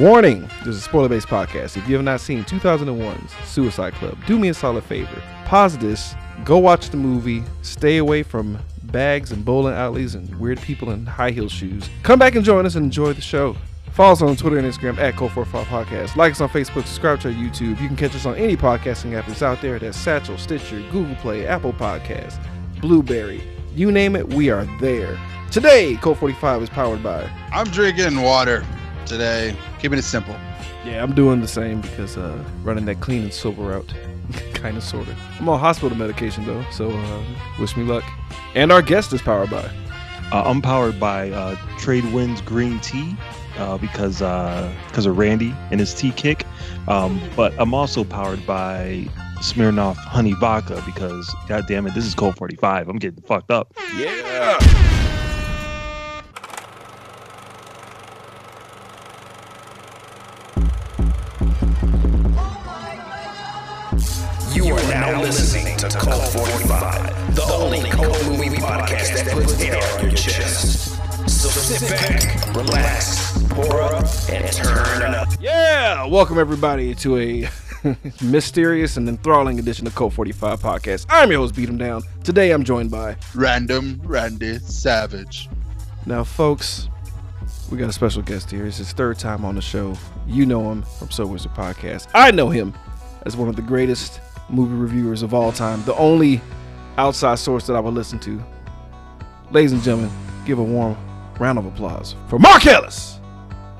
Warning! This is a spoiler-based podcast. If you have not seen 2001's Suicide Club, do me a solid favor. Pause this, go watch the movie, stay away from bags and bowling alleys and weird people in high heel shoes. Come back and join us and enjoy the show. Follow us on Twitter and Instagram at Code45 Podcast. Like us on Facebook, subscribe to our YouTube. You can catch us on any podcasting app that's out there. That's Satchel, Stitcher, Google Play, Apple Podcasts, Blubrry. You name it, we are there. Today, Code 45 is powered by. I'm drinking water today, keeping it simple. Yeah, I'm doing the same because uh, running that clean and sober route. kind of, sort of. I'm on hospital medication though, so uh, wish me luck. And our guest is powered by. Uh, I'm powered by uh, Trade Winds Green Tea uh, because because of Randy and his tea kick. Um, but I'm also powered by Smirnoff Honey Vodka because, god damn it, this is Cold 45. I'm getting fucked up. Yeah. To Cult 45, the only cult movie podcast that puts air on your chest. So sit back, relax, pour up, and turn up. Yeah. Welcome everybody to a mysterious and enthralling edition of Code 45 podcast. I'm your host, Beat 'em Down. Today I'm joined by. Random Randy Savage. Now, folks, we got a special guest here. It's his third time on the show. You know him from So Wizard Podcast. I know him as one of the greatest movie reviewers of all time, the only outside source that I would listen to. Ladies and gentlemen, give a warm round of applause for Mark Ellis.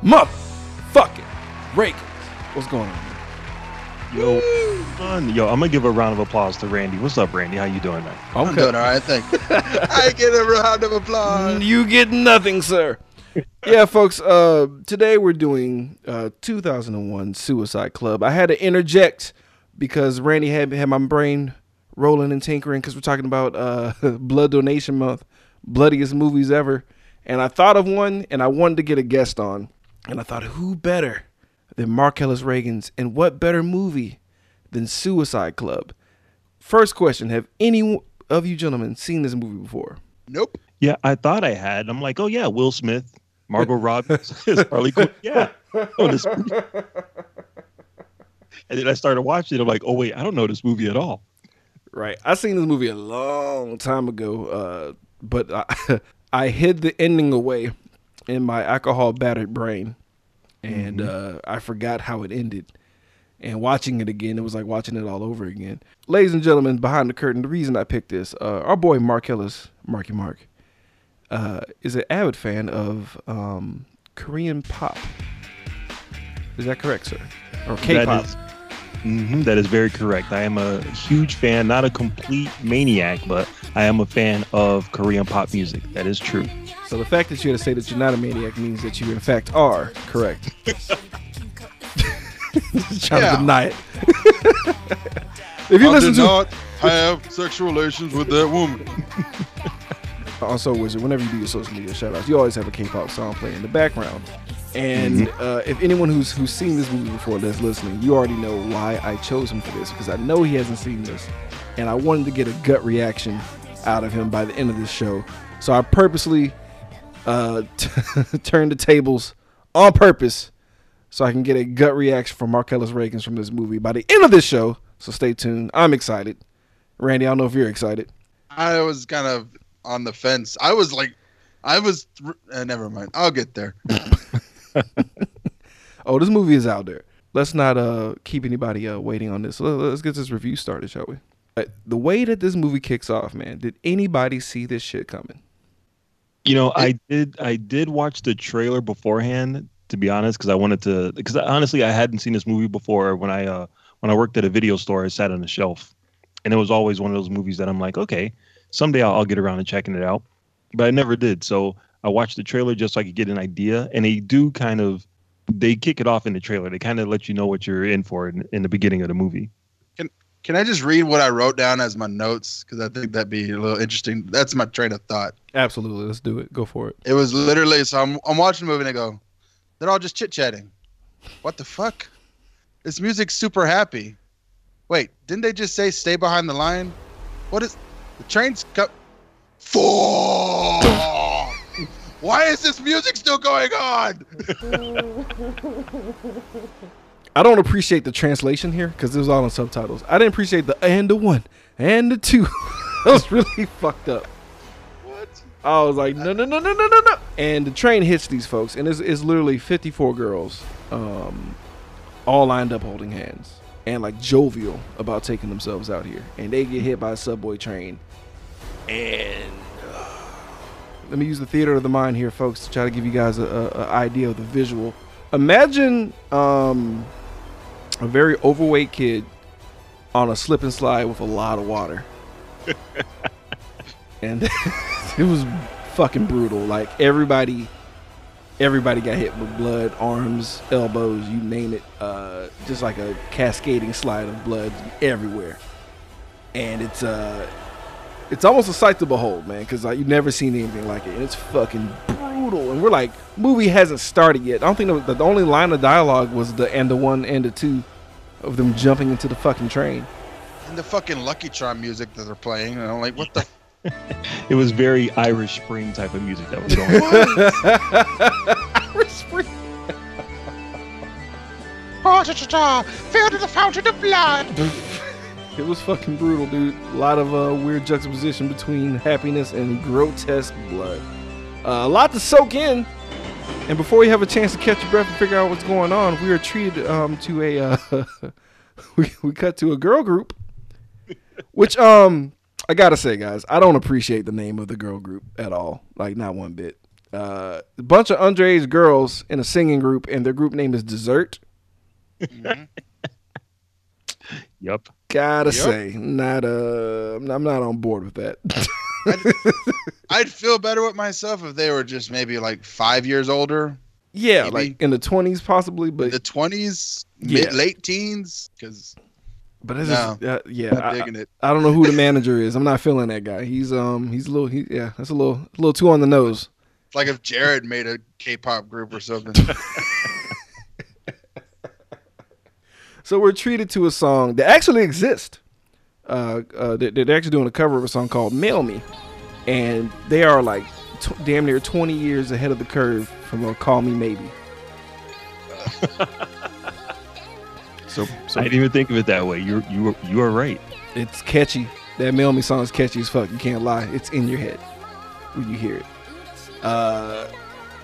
Motherfucking Rakins. What's going on? Yo, son, yo, I'm gonna give a round of applause to Randy. What's up, Randy? How you doing, man? I'm doing all right, thank you. I get a round of applause. You get nothing, sir. yeah, folks. Uh, today we're doing uh, 2001 Suicide Club. I had to interject because Randy had had my brain rolling and tinkering because we're talking about uh, Blood Donation Month, bloodiest movies ever, and I thought of one and I wanted to get a guest on, and I thought who better than Mark Ellis Reagan's, and what better movie than Suicide Club? First question: Have any of you gentlemen seen this movie before? Nope. Yeah, I thought I had. I'm like, oh yeah, Will Smith, Margot Robbie, Harley Quinn. Yeah. Oh, this and then I started watching it. I'm like, oh wait, I don't know this movie at all. Right. I seen this movie a long time ago, uh, but I, I hid the ending away in my alcohol battered brain, and uh, I forgot how it ended. And watching it again, it was like watching it all over again. Ladies and gentlemen, behind the curtain, the reason I picked this, uh, our boy Mark Ellis, Marky Mark, uh, is an avid fan of um, Korean pop. Is that correct, sir? Or K-pop? Is- Mhm, that is very correct. I am a huge fan, not a complete maniac, but I am a fan of Korean pop music. That is true. So the fact that you had to say that you're not a maniac means that you in fact are correct. Trying Yeah. to deny it. if you I listen did to not have sexual relations with that woman. also Wizard, whenever you do your social media shout outs, you always have a K-pop song playing in the background. And uh, if anyone who's who's seen this movie before that's listening, you already know why I chose him for this because I know he hasn't seen this, and I wanted to get a gut reaction out of him by the end of this show. So I purposely uh, turned the tables on purpose so I can get a gut reaction from Marcellus Reagans from this movie by the end of this show. So stay tuned. I'm excited. Randy, I don't know if you're excited. I was kind of on the fence. I was like, I was. Uh, never mind. I'll get there. Oh, this movie is out there. Let's not uh keep anybody uh waiting on this. Let- Let's get this review started, shall we? Uh, The way that this movie kicks off, man, did anybody see this shit coming? You know, I did I did watch the trailer beforehand to be honest because I wanted to because honestly I hadn't seen this movie before when I uh when I worked at a video store it sat on the shelf and it was always one of those movies that I'm like okay someday I'll, I'll get around to checking it out but I never did so I watched the trailer just so I could get an idea and they do kind of they kick it off in the trailer they kind of let you know what you're in for in, in the beginning of the movie Can Can I just read what I wrote down as my notes? Because I think that'd be a little interesting. That's my train of thought. Absolutely. Let's do it. Go for it. It was literally so I'm I'm watching the movie and I go, they're all just chit chatting. What the fuck? This music's super happy. Wait, didn't they just say stay behind the line? What is the train's cut? Fuck! Why is this music still going on? I don't appreciate the translation here because it was all in subtitles. I didn't appreciate the and the one and the two. that was really fucked up. What? I was like, no, no, no, no, no, no, no. And the train hits these folks, and it's, it's literally 54 girls, um, all lined up holding hands and like jovial about taking themselves out here. And they get hit by a subway train. And let me use the theater of the mind here, folks, to try to give you guys a, a, a idea of the visual. Imagine um, a very overweight kid on a slip and slide with a lot of water. and it was fucking brutal. Like everybody, everybody got hit with blood, arms, elbows, you name it. Uh, just like a cascading slide of blood everywhere. And it's uh, it's almost a sight to behold, man, because like you've never seen anything like it. And it's fucking brutal. And we're like, movie hasn't started yet. I don't think the, the only line of dialogue was the and the one and the two of them jumping into the fucking train. And the fucking Lucky Charm music that they're playing. And I'm like, what the? It was very Irish Spring type of music that was going. on. Irish Spring. Oh, cha cha cha! Fell to the fountain of blood. It was fucking brutal, dude. A lot of uh, weird juxtaposition between happiness and grotesque blood. Uh, a lot to soak in. And before we have a chance to catch your breath and figure out what's going on, we are treated um, to a uh, we we cut to a girl group, which um I gotta say, guys, I don't appreciate the name of the girl group at all, like not one bit. Uh, a bunch of underage girls in a singing group, and their group name is Dessert. yep. Gotta Yep. say, not uh, I'm not on board with that. I'd feel better with myself if they were just maybe like five years older, yeah, Maybe. like in the 20s possibly, but the twenties, Yeah. mid late teens. Because but it's no. just, uh, yeah, I. I don't know who the manager is. I'm not feeling that guy. He's um he's a little he, yeah, that's a little a little too on the nose. It's like if Jared made a K-pop group or something. So we're treated to a song that actually exists. Uh, uh, they- they're actually doing a cover of a song called "Mail Me," and they are like t- damn near 20 years ahead of the curve from uh, "Call Me Maybe." so, so I didn't even think of it that way. You you were you are right. it's catchy. That "Mail Me" song is catchy as fuck. You can't lie. It's in your head when you hear it. Uh,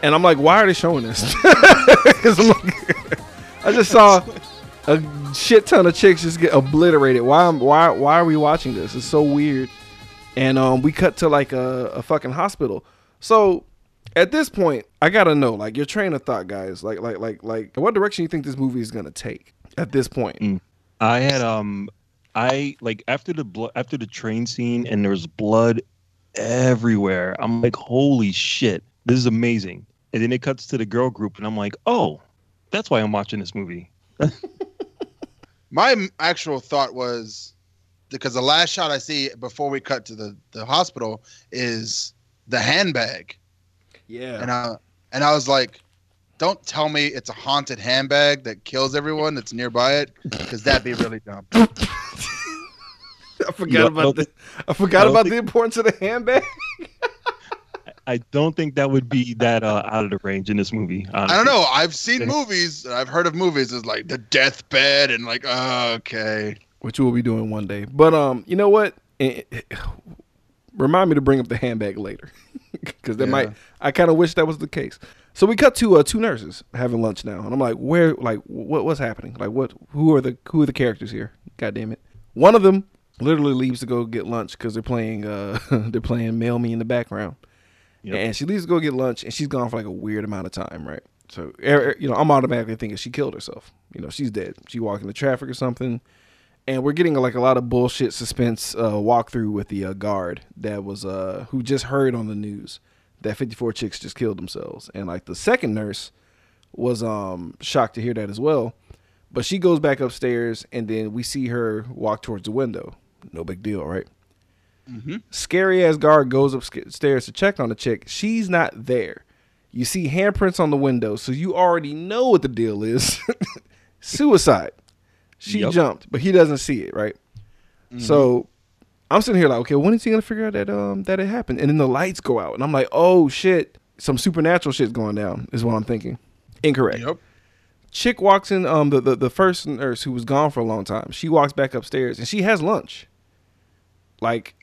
and I'm like, why are they showing this? 'Cause I'm like, I just saw a shit ton of chicks just get obliterated. Why? Why? Why are we watching this? It's so weird. And um, we cut to like a, a fucking hospital. So at this point, I gotta know, like, your train of thought, guys. Like, like, like, like, what direction you think this movie is gonna take at this point? Mm. I had um I like after the blood after the train scene and there was blood everywhere. I'm like, holy shit, this is amazing. And then it cuts to the girl group, and I'm like, oh, that's why I'm watching this movie. My actual thought was because the last shot I see before we cut to the, the hospital is the handbag. Yeah. And I and I was like, don't tell me it's a haunted handbag that kills everyone that's nearby it, because that'd be really dumb. I forgot You know, I about the. I forgot I about think- the importance of the handbag. I don't think that would be that uh, out of the range in this movie. I don't know. I've seen movies, I've heard of movies as like the deathbed and like, oh, okay. which we'll be doing one day. But um, you know what? Remind me to bring up the handbag later, because that Yeah. might. I kind of wish that was the case. So we cut to uh, two nurses having lunch now, and I'm like, where? Like, what? What's happening? Like, what? Who are the Who are the characters here? God damn it! One of them literally leaves to go get lunch because they're playing. Uh, they're playing Mail Me in the background. Yep. And she leaves to go get lunch, and she's gone for like a weird amount of time, right? So, er- er, you know, I'm automatically thinking she killed herself. You know, she's dead. She walked into traffic or something. And we're getting like a lot of bullshit suspense uh, walkthrough with the uh, guard that was uh, who just heard on the news that 54 chicks just killed themselves, and like the second nurse was um shocked to hear that as well. But she goes back upstairs, and then we see her walk towards the window. No big deal, right? Mhm. Scary ass guard goes upstairs to check on the chick. She's not there. You see handprints on the window, so you already know what the deal is. Suicide. She Yep. jumped, but he doesn't see it, right? So I'm sitting here like, okay, when is he gonna figure out that um that it happened? And then the lights go out, and I'm like, oh shit, some supernatural shit's going down. Is what I'm thinking. Incorrect. Yep. Chick walks in. Um, the, the the first nurse who was gone for a long time. She walks back upstairs and she has lunch. Like,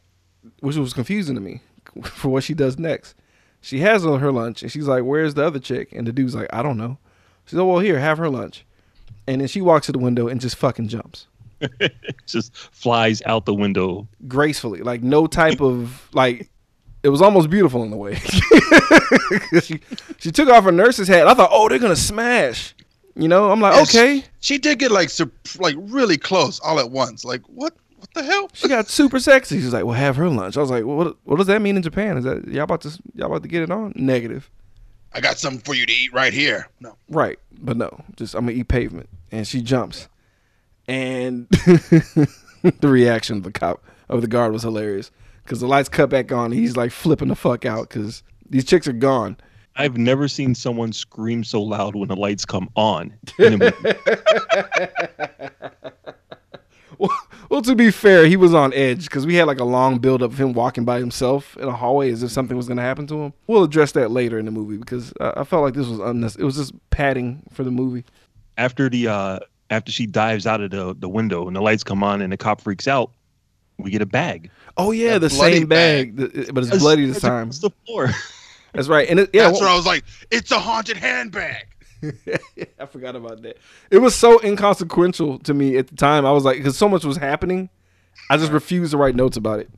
which was confusing to me for what she does next. She has her lunch and she's like, "Where's the other chick?" And the dude's like, "I don't know." She's like, "Well, here, have her lunch." And then she walks to the window and just fucking jumps Just flies out the window. gracefully, like no type of like. It was almost beautiful in a way. she she took off her nurse's hat. I thought, oh, they're gonna smash. You know, I'm like, And okay. She did get like sup- like really close all at once. Like what? What the hell? She got super sexy. She's like, well, have her lunch. I was like, well, what what does that mean in Japan? Is that y'all about to y'all about to get it on? Negative. I got something for you to eat right here. No. Right, but no, just I'm gonna eat pavement, and she jumps, and the reaction of the cop of the guard was hilarious because the lights cut back on. And he's like flipping the fuck out because these chicks are gone. I've never seen someone scream so loud when the lights come on. in a movie. Well, well, to be fair, he was on edge because we had like a long build up of him walking by himself in a hallway as if something was gonna happen to him. We'll address that later in the movie because uh, I felt like this was unnecessary. It was just padding for the movie. after the uh after she dives out of the, the window and the lights come on and the cop freaks out, we get a bag. Oh yeah, A the same bag, th- but it's bloody this time. It's the floor. That's right, and it, yeah, That's well- where I was like, it's a haunted handbag. I forgot about that. It was so inconsequential to me at the time. I was like, because so much was happening, I just refused to write notes about it.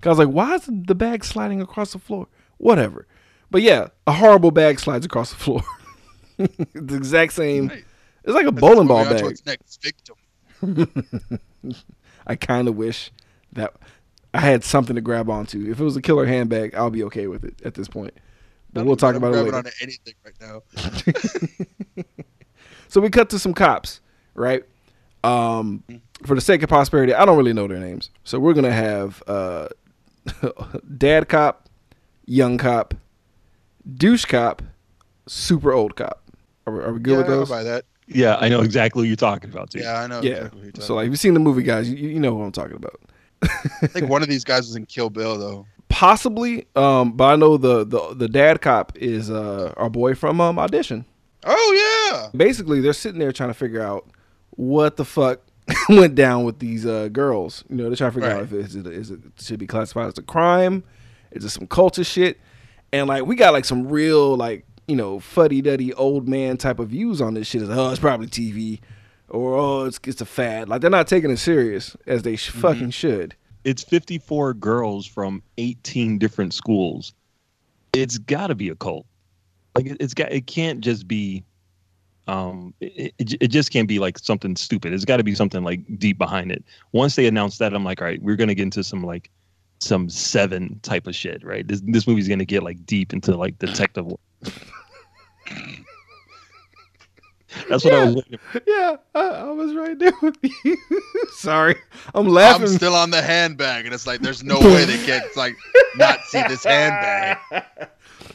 Cause I was like, why is the bag sliding across the floor? Whatever. But yeah, a horrible bag slides across the floor. It's the exact same. Right. It's like a bowling ball Moving on to bag. next victim. I kind of wish that I had something to grab onto. If it was a killer handbag, I'll be okay with it at this point. But we'll talk I'm about it later. onto anything right now. So we cut to some cops, right? Um, for the sake of prosperity, I don't really know their names. So we're gonna have uh, dad cop, young cop, douche cop, super old cop. Are we, are we good yeah, with I'll those? buy that. Yeah, I know exactly what you're talking about. Too. Yeah, I know. Yeah. exactly what you're talking So like, if you've seen the movie, guys, you, you know what I'm talking about. I think one of these guys was in Kill Bill though. Possibly, um, but I know the the the dad cop is uh our boy from um audition. Oh yeah. basically they're sitting there trying to figure out what the fuck went down with these uh, girls. You know, they're trying to figure out if it's, is it, is it should be classified as a crime, is it some culture shit, and like we got like some real like you know fuddy duddy old man type of views on this shit. It's, oh, it's probably TV, or oh, it's it's a fad. Like they're not taking it serious as they sh- fucking should. It's 54 girls from 18 different schools. It's got to be a cult. Like it, it's got. It can't just be. Um, it, it, it just can't be like something stupid. It's got to be something like deep behind it. Once they announced that, I'm like, all right, we're gonna get into some like some seven type of shit, right? This this movie's gonna get like deep into like detective. work. That's what I was. Waiting for. Yeah, I, I was right there with you. Sorry, I'm laughing. I'm still on the handbag, and it's like there's no way they can't like not see this handbag.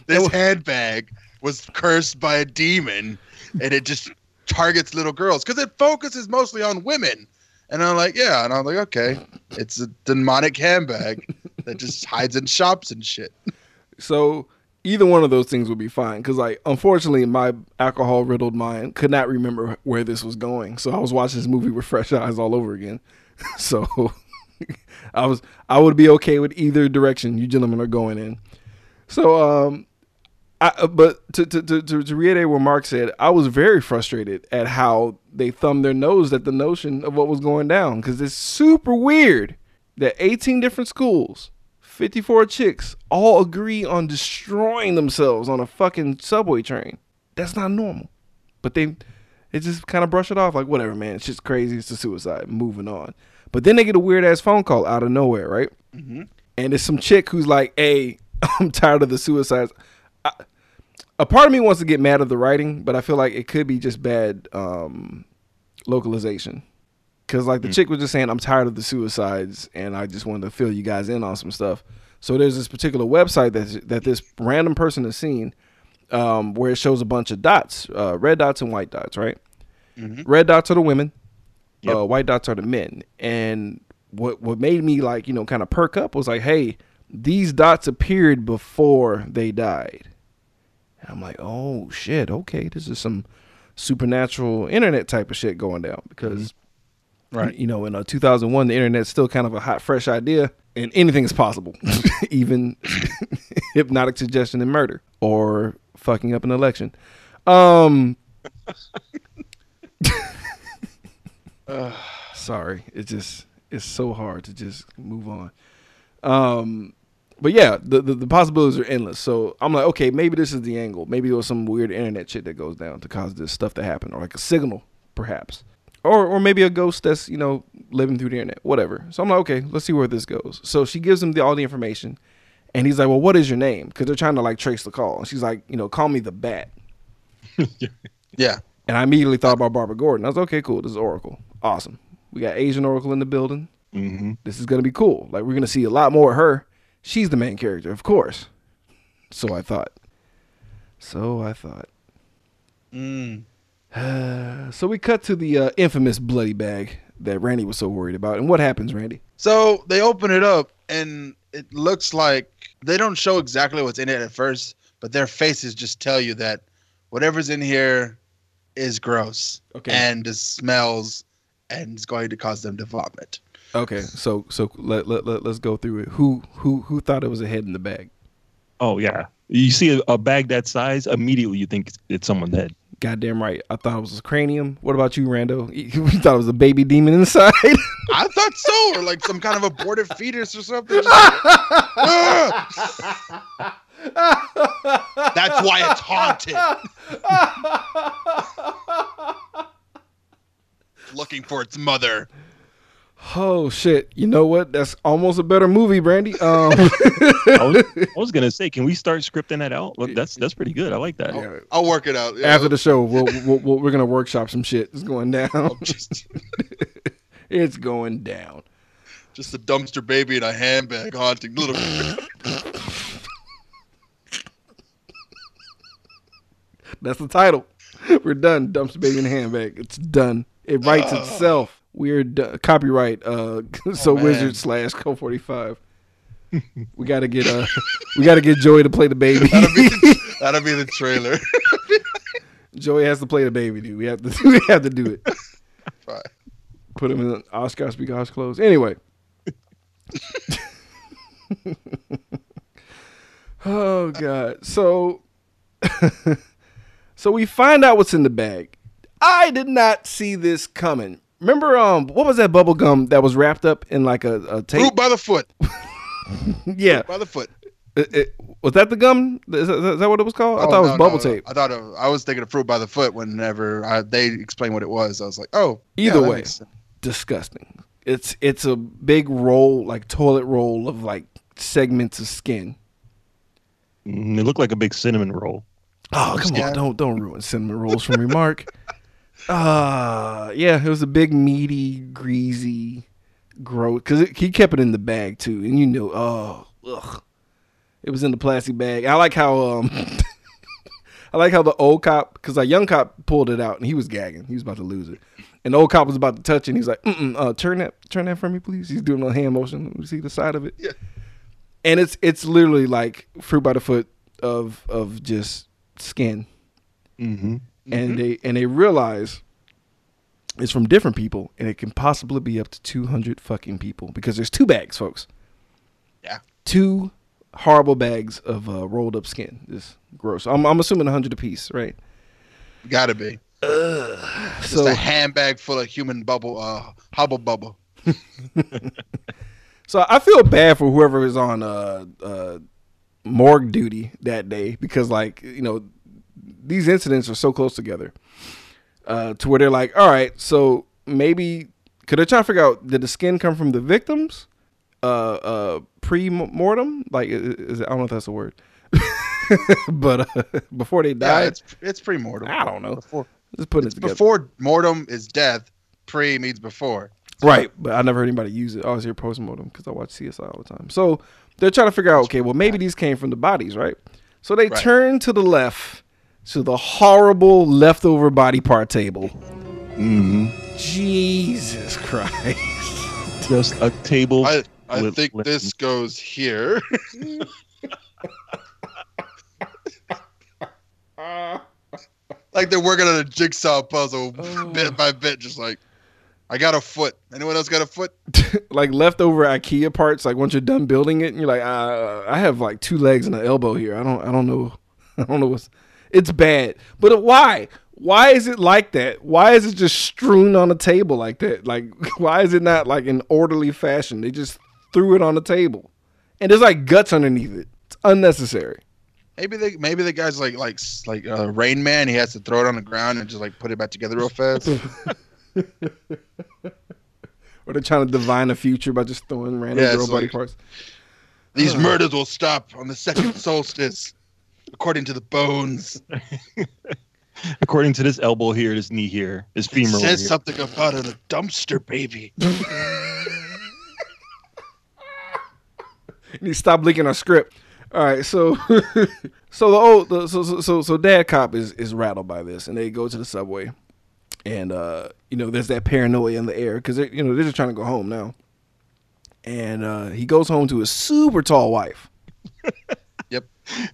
This handbag was cursed by a demon, and it just targets little girls because it focuses mostly on women. And I'm like, yeah, and I'm like, okay, it's a demonic handbag that just hides in shops and shit. So either one of those things would be fine because, like, unfortunately, my alcohol riddled mind could not remember where this was going. So I was watching this movie with fresh eyes all over again. so I was I would be okay with either direction you gentlemen are going in. So um. I, uh, but to, to, to, to, to reiterate what Mark said, I was very frustrated at how they thumbed their nose at the notion of what was going down because it's super weird that 18 different schools 54 chicks all agree on destroying themselves on a fucking subway train. That's not normal. But they they just kind of brush it off like whatever, man. It's just crazy. It's a suicide. Moving on. But then they get a weird ass phone call out of nowhere, right? And it's some chick who's like, "Hey, I'm tired of the suicides." I, a part of me wants to get mad at the writing, but I feel like it could be just bad um, localization. Cause like the chick was just saying, I'm tired of the suicides, and I just wanted to fill you guys in on some stuff. So there's this particular website that that this random person has seen, um, where it shows a bunch of dots, uh, red dots and white dots, right? Red dots are the women, Yep. uh, white dots are the men. And what what made me like you know kind of perk up was like, hey, these dots appeared before they died. And I'm like, oh shit, okay, this is some supernatural internet type of shit going down because Right. you know in uh, 2001 the internet's still kind of a hot fresh idea and anything is possible. Even hypnotic suggestion and murder or fucking up an election. Um sorry it just it's so hard to just move on. Um but yeah the, the the possibilities are endless. So i'm like okay maybe this is the angle. Maybe there was some weird internet shit that goes down to cause this stuff to happen or like a signal perhaps or or maybe a ghost that's you know living through the internet whatever so i'm like okay let's see where this goes so she gives him the, all the information and he's like well what is your name because they're trying to like trace the call and she's like you know call me the bat Yeah. and i immediately thought about barbara gordon i was like, okay cool this is oracle awesome we got asian oracle in the building Mm-hmm. this is gonna be cool. Like we're gonna see a lot more of her. She's the main character, of course. So I thought. So I thought. Mm. so we cut to the uh, infamous bloody bag that Randy was so worried about. And what happens, Randy? So they open it up, and it looks like they don't show exactly what's in it at first, but their faces just tell you that whatever's in here is gross Okay. and it smells and is going to cause them to vomit. Okay. So so let, let, let us go through it. Who who who thought it was a head in the bag? Oh yeah. You see a, a bag that size, immediately you think it's, it's someone's head. Goddamn right. I thought it was a cranium. What about you, Rando? You thought it was a baby demon inside? I thought so, or like some kind of aborted fetus or something. "Ugh." Ah! That's why it's haunted. Looking for its mother. Oh shit. You know what? That's almost a better movie, Brandy. Um I was, I was gonna say, can we start scripting that out? Look, that's that's pretty good. I like that. Yeah. I'll work it out. Yeah, after the show, we'll, we'll, we'll, we're gonna workshop some shit. It's going down. just, it's going down. just a dumpster baby in a handbag haunting little. That's the title. We're done. Dumpster baby in a handbag. It's done. It writes itself. We're do- copyright. Uh, so man. wizard slash co forty five. We gotta get uh, we gotta get Joey to play the baby. That'll be, that'll be the trailer. Joey has to play the baby, dude. We have to we have to do it. Fine. Put him in Oscar speak Oscar clothes. Anyway. oh god. So So we find out what's in the bag. I did not see this coming. Remember um what was that bubble gum that was wrapped up in like a, a tape? Fruit by the foot. Yeah. By the foot. It- it- was that the gum? Is that, is that what it was called? I Oh, thought it was bubble no, tape. I thought it, I was thinking of fruit by the foot whenever I, they explained what it was. I was like, oh, Either yeah, way. Disgusting. It's it's a big roll, like toilet roll of like segments of skin. Mm, it looked like a big cinnamon roll. Oh come Yeah. on! Don't don't ruin cinnamon rolls for me, Mark. Uh yeah, it was a big meaty, greasy, gross. Because he kept it in the bag too, and you knew. Oh, ugh. It was in the plastic bag. I like how um, I like how the old cop, because a young cop pulled it out and he was gagging. He was about to lose it, and the old cop was about to touch it. and He's like, Mm-mm, uh, "Turn that, turn that for me, please." He's doing a hand motion. Let me see the side of it. Yeah. And it's it's literally like fruit by the foot of of just skin Mm-hmm. And they and they realize it's from different people and it can possibly be up to 200 fucking people because there's two bags folks Yeah. two two horrible bags of uh, rolled up skin This gross i'm, I'm assuming 100 apiece right Gotta be. Just so a handbag full of human bubble, uh, Hubba Bubba. so i feel bad for whoever is on uh uh morgue duty that day because like you know these incidents are so close together uh to where they're like all right so maybe could they try to figure out did the skin come from the victims uh uh pre-mortem like i- is it, i don't know if that's a word but uh, before they Yeah, died it's it's pre-mortem. i don't know Before, just putting it together before mortem is death. Pre means before. Right, but I never heard anybody use it. I always hear postmortem because I watch CSI all the time. So they're trying to figure out, okay, well maybe these came from the bodies, right? So they Right. turn to the left to the horrible leftover body part table. Mm-hmm. Jesus Christ! Just a table. I I With- think with- this goes here. like they're working on a jigsaw puzzle Oh. bit by bit, just like I got a foot. Anyone else got a foot? like leftover IKEA parts. Like once you're done building it, and you're like, uh, I have like two legs and an elbow here. I don't, I don't know, I don't know what's. It's bad, but why? Why is it like that? Why is it just strewn on the table like that? Like, why is it not like in orderly fashion? They just threw it on the table, and there's like guts underneath it. It's unnecessary. Maybe the maybe the guy's like like like uh, Rain Man. He has to throw it on the ground and just like put it back together real fast. Or they're trying to divine the future by just throwing random Yeah, girl body like- parts. These murders will stop on the second solstice, according to the bones. According to this elbow here, this knee here, this femur. over says here. something about a dumpster baby. You need to stop leaking our script. All right, so so the old the, so, so so so dad cop is is rattled by this, and they go to the subway, and uh you know there's that paranoia in the air because you know they're just trying to go home now, and uh he goes home to his super tall wife.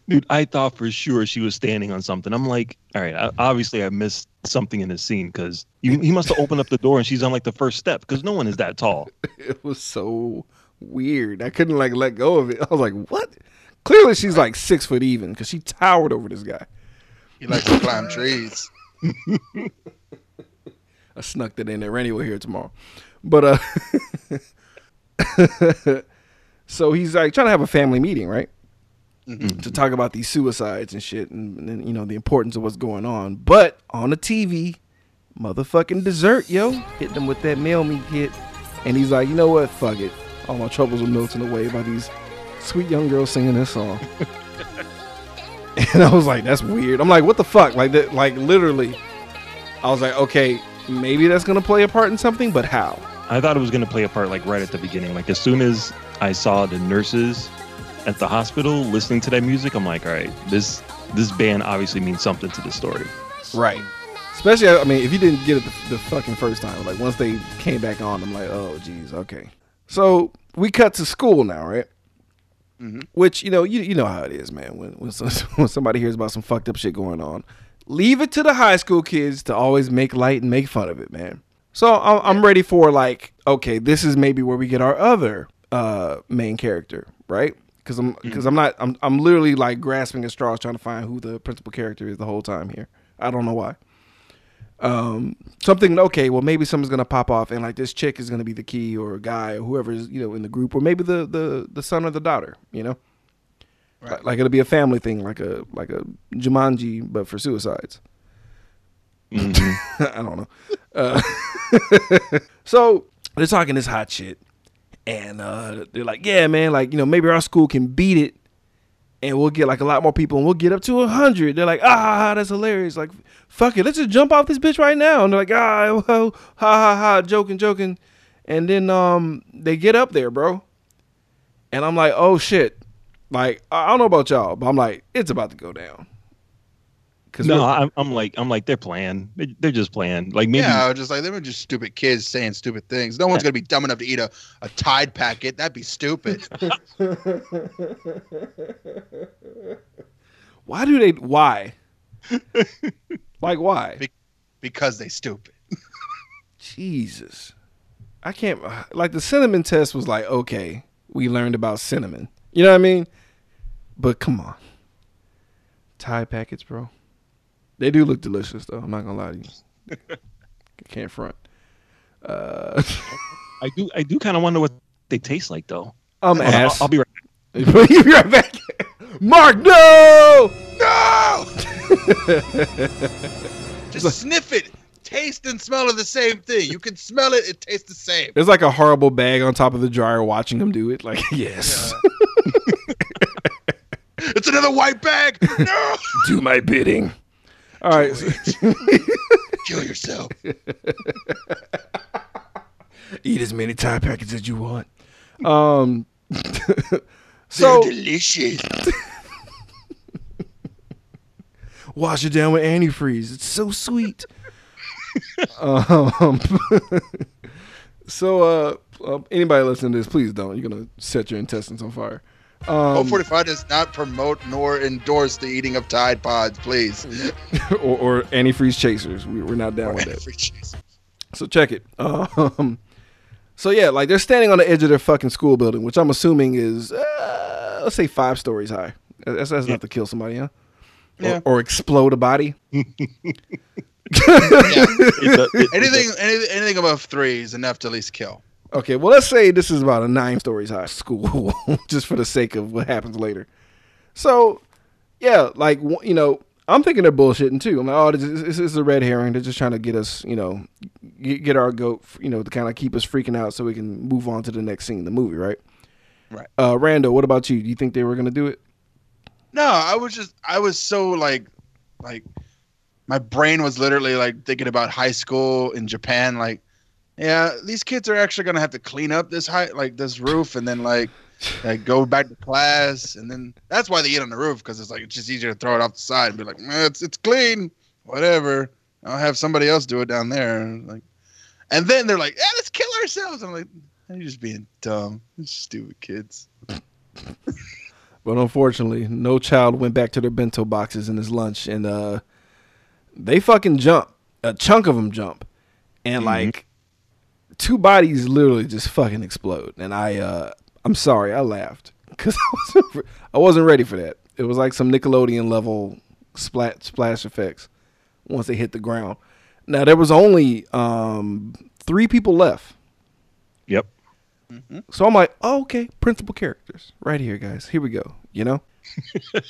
Dude, I thought for sure she was standing on something. I'm like, all right, I, obviously I missed something in this scene because he must have opened up the door and she's on like the first step because no one is that tall. It was so weird. I couldn't like let go of it. I was like, what? Clearly she's like six foot even because she towered over this guy. He likes to climb trees. I snuck that in there. Randy will hear it tomorrow. But uh so he's like trying to have a family meeting, right? Mm-hmm. To talk about these suicides and shit and, and you know the importance of what's going on. But on the TV, motherfucking dessert, yo, hit them with that mail me kit. And he's like, you know what? Fuck it. All my troubles are melting away by these sweet young girls singing this song. and I was like, that's weird. I'm like, what the fuck? Like that like literally I was like, okay, maybe that's gonna play a part in something, but how? I thought it was going to play a part like right at the beginning. Like as soon as I saw the nurses at the hospital listening to that music, I'm like, all right, this this band obviously means something to the story. Right. Especially, I mean, if you didn't get it the, the fucking first time, like once they came back on, I'm like, oh, geez, okay. So we cut to school now, right? Which you know, you you know how it is, man. When when, some, when somebody hears about some fucked up shit going on, leave it to the high school kids to always make light and make fun of it, man. So I'm, I'm ready for like, okay, this is maybe where we get our other uh, main character, right? Because I'm because I'm not I'm I'm literally like grasping at straws trying to find who the principal character is the whole time here. I don't know why. Um, something okay, well maybe something's gonna pop off and like this chick is gonna be the key or a guy or whoever's you know in the group or maybe the the the son or the daughter, you know. Like, like it'll be a family thing, like a like a Jumanji, but for suicides. I don't know. Uh, so they're talking this hot shit, and uh, they're like, "Yeah, man, like you know, maybe our school can beat it, and we'll get like a lot more people, and we'll get up to a hundred. They're like, "Ah, that's hilarious! Like, fuck it, let's just jump off this bitch right now." And they're like, "Ah, well, ha ha ha, joking, joking," and then um, they get up there, bro, and I'm like, "Oh shit!" Like, I I don't know about y'all, but I'm like, it's about to go down. Cause No, I'm, I'm like I'm like they're playing. They- They're just playing. Like maybe Yeah, I was just like they were just stupid kids saying stupid things. No one's gonna be dumb enough to eat a, a Tide packet. That'd be stupid. Why do they? Why? like why? Be- because they stupid. Jesus, I can't. Uh, like the cinnamon test was like, okay, we learned about cinnamon. You know what I mean? But come on, Tide packets, bro. They do look delicious, though. I'm not gonna lie to you. can't front. Uh, I do I do kind of wonder what they taste like though. I'm Hold on, I'll, ass. I'll be right. You'll be right back. Mark, no. No! just sniff it. Taste and smell are the same thing. You can smell it, it tastes the same. There's like a horrible bag on top of the dryer watching him do it. Like, yes, It's another white bag. No! do my bidding. All right. Kill yourself. eat as many Tide packets as you want. Um, so They're delicious. wash it down with antifreeze. It's so sweet. um, so uh, um, anybody listening to this, please don't. You're gonna set your intestines on fire. Code Um, 45 does not promote nor endorse the eating of Tide Pods, please. or, or antifreeze chasers. We, we're not down with that. Free. So check it. Um, so yeah, like they're standing on the edge of their fucking school building, which I'm assuming is uh, let's say five stories high. That's, that's enough to kill somebody, huh? Yeah. Or, or explode a body. It does- it- Anything, anything, anything above three is enough to at least kill. Okay, well let's say this is about a nine stories high school, just for the sake of what happens later. So, yeah, like you know, I'm thinking they're bullshitting too. I'm like, oh, this is, this is a red herring. They're just trying to get us, you know, get, get our goat, you know, to kind of keep us freaking out so we can move on to the next scene, in the movie, right? Right. Uh, Rando, what about you? Do you think they were gonna do it? No, I was just, I was so like, like, my brain was literally like thinking about high school in Japan. Like, yeah, these kids are actually gonna have to clean up this high, like this roof, and then like, like go back to class, and then that's why they eat on the roof because it's like it's just easier to throw it off the side and be like, "Eh, it's it's clean, whatever. I'll have somebody else do it down there. Like, and then they're like, yeah, let's kill ourselves. I'm like, you're just being dumb, stupid kids. But unfortunately, no child went back to their bento boxes in his lunch, and uh, they fucking jump. A chunk of them jump, and like two bodies literally just fucking explode. And I, uh, I'm sorry, I laughed because I wasn't, I wasn't ready for that. It was like some Nickelodeon level splat splash effects once they hit the ground. Now there was only um, three people left. Yep. So I'm like, oh, okay, principal characters right here, guys. Here we go. You know.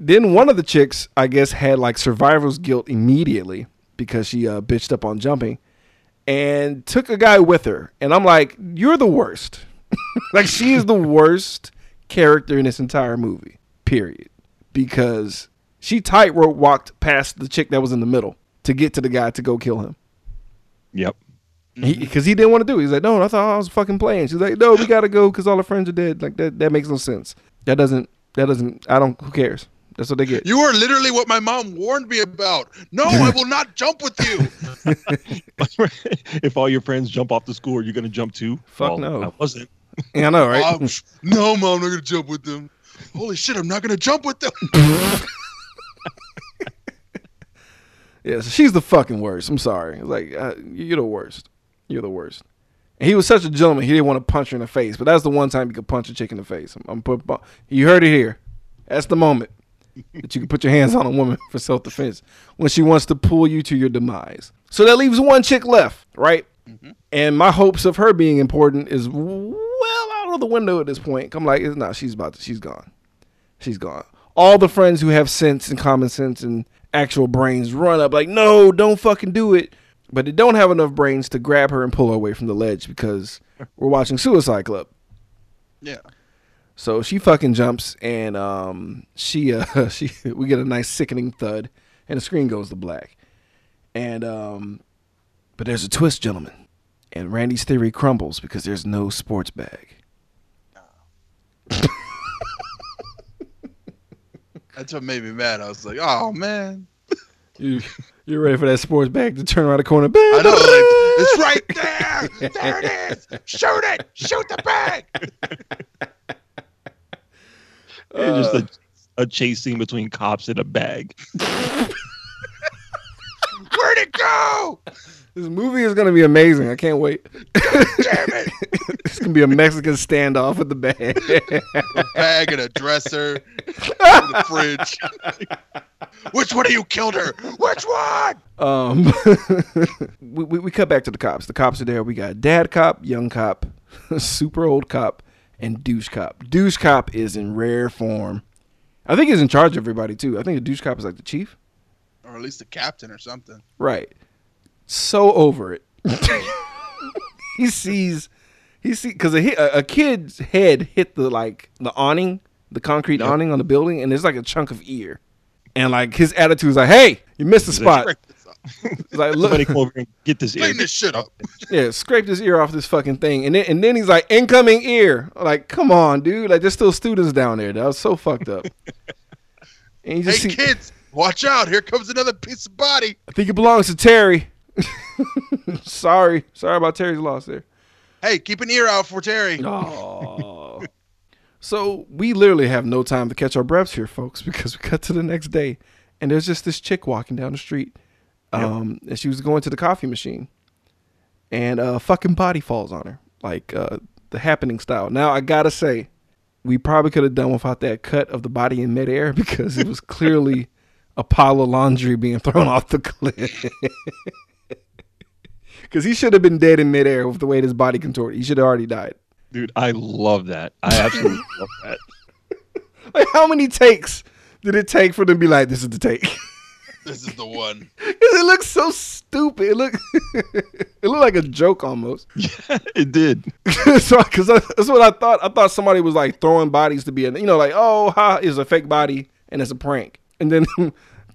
then one of the chicks, I guess, had like survivor's guilt immediately because she uh, bitched up on jumping, and took a guy with her. And I'm like, you're the worst. like she is the worst character in this entire movie. Period. Because she tightrope walked past the chick that was in the middle to get to the guy to go kill him Yep. because mm-hmm. he, didn't want to do it. He's like, no, I thought I was fucking playing. She's like, no, we gotta go because all our friends are dead. Like that, that makes no sense. That doesn't, that doesn't. I don't. Who cares? That's what they get. You are literally what my mom warned me about. No, I will not jump with you. if all your friends jump off the school, are you going to jump too? Fuck Well, no. I wasn't. Yeah, I know, right? Um, no, mom, I'm not gonna jump with them. Holy shit, I'm not gonna jump with them. yeah, so she's the fucking worst. I'm sorry. Like uh, you're the worst. You're the worst. And he was such a gentleman. He didn't want to punch her in the face, but that's the one time you could punch a chick in the face. I'm, I'm put. You heard it here. That's the moment that you can put your hands on a woman for self defense when she wants to pull you to your demise. So that leaves one chick left, right? Mm-hmm. And my hopes of her being important is well out of the window at this point. I'm like, it's not. she's about to, she's gone. She's gone. All the friends who have sense and common sense and actual brains run up like, no, don't fucking do it. But they don't have enough brains to grab her and pull her away from the ledge because we're watching Suicide Club. Yeah. So she fucking jumps and um she uh she we get a nice sickening thud and the screen goes to black. And um but there's a twist, gentlemen. And Randy's theory crumbles because there's no sports bag. That's what made me mad. I was like, oh man. You you're ready for that sports bag to turn around the corner. I know, like, it's right there. There it is. Shoot it. Shoot the bag. It's just a, a chase scene between cops in a bag. Where'd it go? This movie is gonna be amazing. I can't wait. Damn it. it's gonna be a Mexican standoff with the bag. A bag and a dresser. in the fridge. Which one of you killed her? Which one? Um, we, we, we cut back to the cops. The cops are there. We got dad cop, young cop, super old cop, and douche cop. Douche cop is in rare form. I think he's in charge of everybody too. I think the douche cop is like the chief. Or at least the captain or something. Right. So over it. he sees, he see because a, a a kid's head hit the like the awning, the concrete awning on the building, and there's like a chunk of ear. And like his attitude is like, "Hey, you missed the spot." Break this up. It's like, look, Somebody come over and get this ear. Clean this shit up. Yeah, scrape his ear off this fucking thing, and then and then he's like, incoming ear. Like, come on, dude. Like, there's still students down there. That was so fucked up. And you Hey just see, kids, watch out. Here comes another piece of body. I think it belongs to Terry. sorry, sorry about Terry's loss there. Hey, keep an ear out for Terry. Oh. So we literally have no time to catch our breaths here, folks, because we cut to the next day, and there's just this chick walking down the street, um, and she was going to the coffee machine, and a fucking body falls on her, like uh, the happening style. Now I gotta say, we probably could have done without that cut of the body in midair because it was clearly a pile of laundry being thrown off the cliff. Because he should have been dead in midair with the way his body contorted. He should have already died. Dude, I love that. I absolutely love that. Like, how many takes did it take for them to be like, "This is the take"? This is the one. 'Cause it looks so stupid. It look, it looked like a joke almost. Yeah, it did. so, because that's what I thought. I thought somebody was like throwing bodies to be, a, you know, like, oh, ha, is a fake body and it's a prank. And then,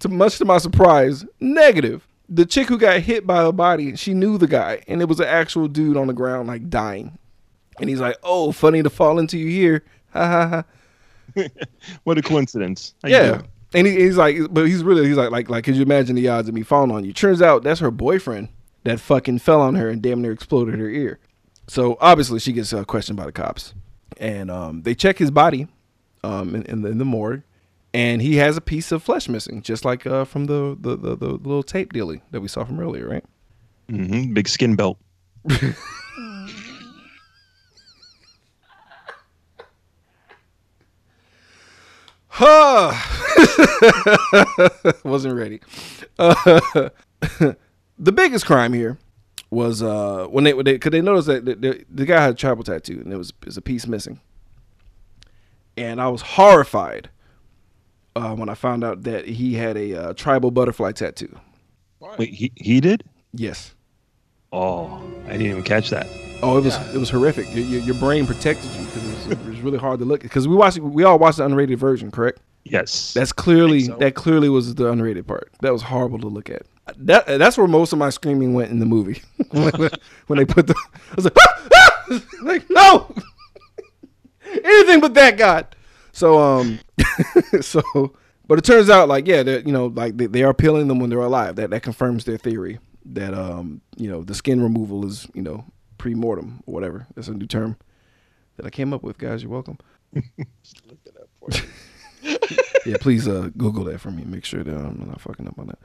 to much to my surprise, negative. The chick who got hit by a body, she knew the guy, and it was an actual dude on the ground, like dying. And he's like, "Oh, funny to fall into you here." Ha ha ha. What a coincidence. You Yeah. doing? And he, he's like, but he's really, he's like, like, like, could you imagine the odds of me falling on you? Turns out that's her boyfriend that fucking fell on her and damn near exploded her ear. So obviously she gets uh, questioned by the cops, and um, they check his body, um, in, in, the, in the morgue, and he has a piece of flesh missing, just like uh, from the the, the the little tape dealie that we saw from earlier, right? Mm-hmm. Big skin belt. Huh. Wasn't ready. Uh, the biggest crime here was uh, when they when they because they noticed that the, the, the guy had a tribal tattoo and there was, was a piece missing, and I was horrified uh, when I found out that he had a uh, tribal butterfly tattoo. Wait, he, he did? Yes. Oh, I didn't even catch that. Oh, it was it was horrific. Your, your, your brain protected you because it was, it was really hard to look. Because we watched we all watched the unrated version, correct? Yes. That's clearly so. that clearly was the unrated part. That was horrible to look at. That that's where most of my screaming went in the movie when, when they put the. I was like, ah! Ah! like no, anything but that God. So um, so but it turns out like yeah, you know like they, they are peeling them when they're alive. That that confirms their theory that um you know the skin removal is you know pre-mortem or whatever. That's a new term that I came up with, guys. You're welcome. yeah, please uh, Google that for me. Make sure that I'm not fucking up on that.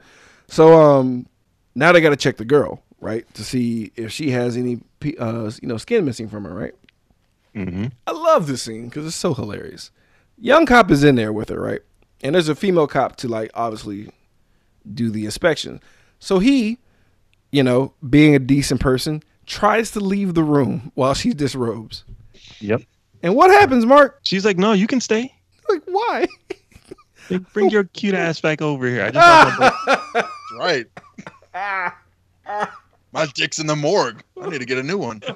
So um, now they got to check the girl, right, to see if she has any uh, you know skin missing from her, right? hmm I love this scene because it's so hilarious. Young cop is in there with her, right? And there's a female cop to like obviously do the inspection. So he, you know, being a decent person, tries to leave the room while she disrobes. Yep. And what happens, Mark? She's like, no, you can stay. Like, why? Like, Bring your cute ass back over here. I just ah. want to That's right. My dick's in the morgue. I need to get a new one.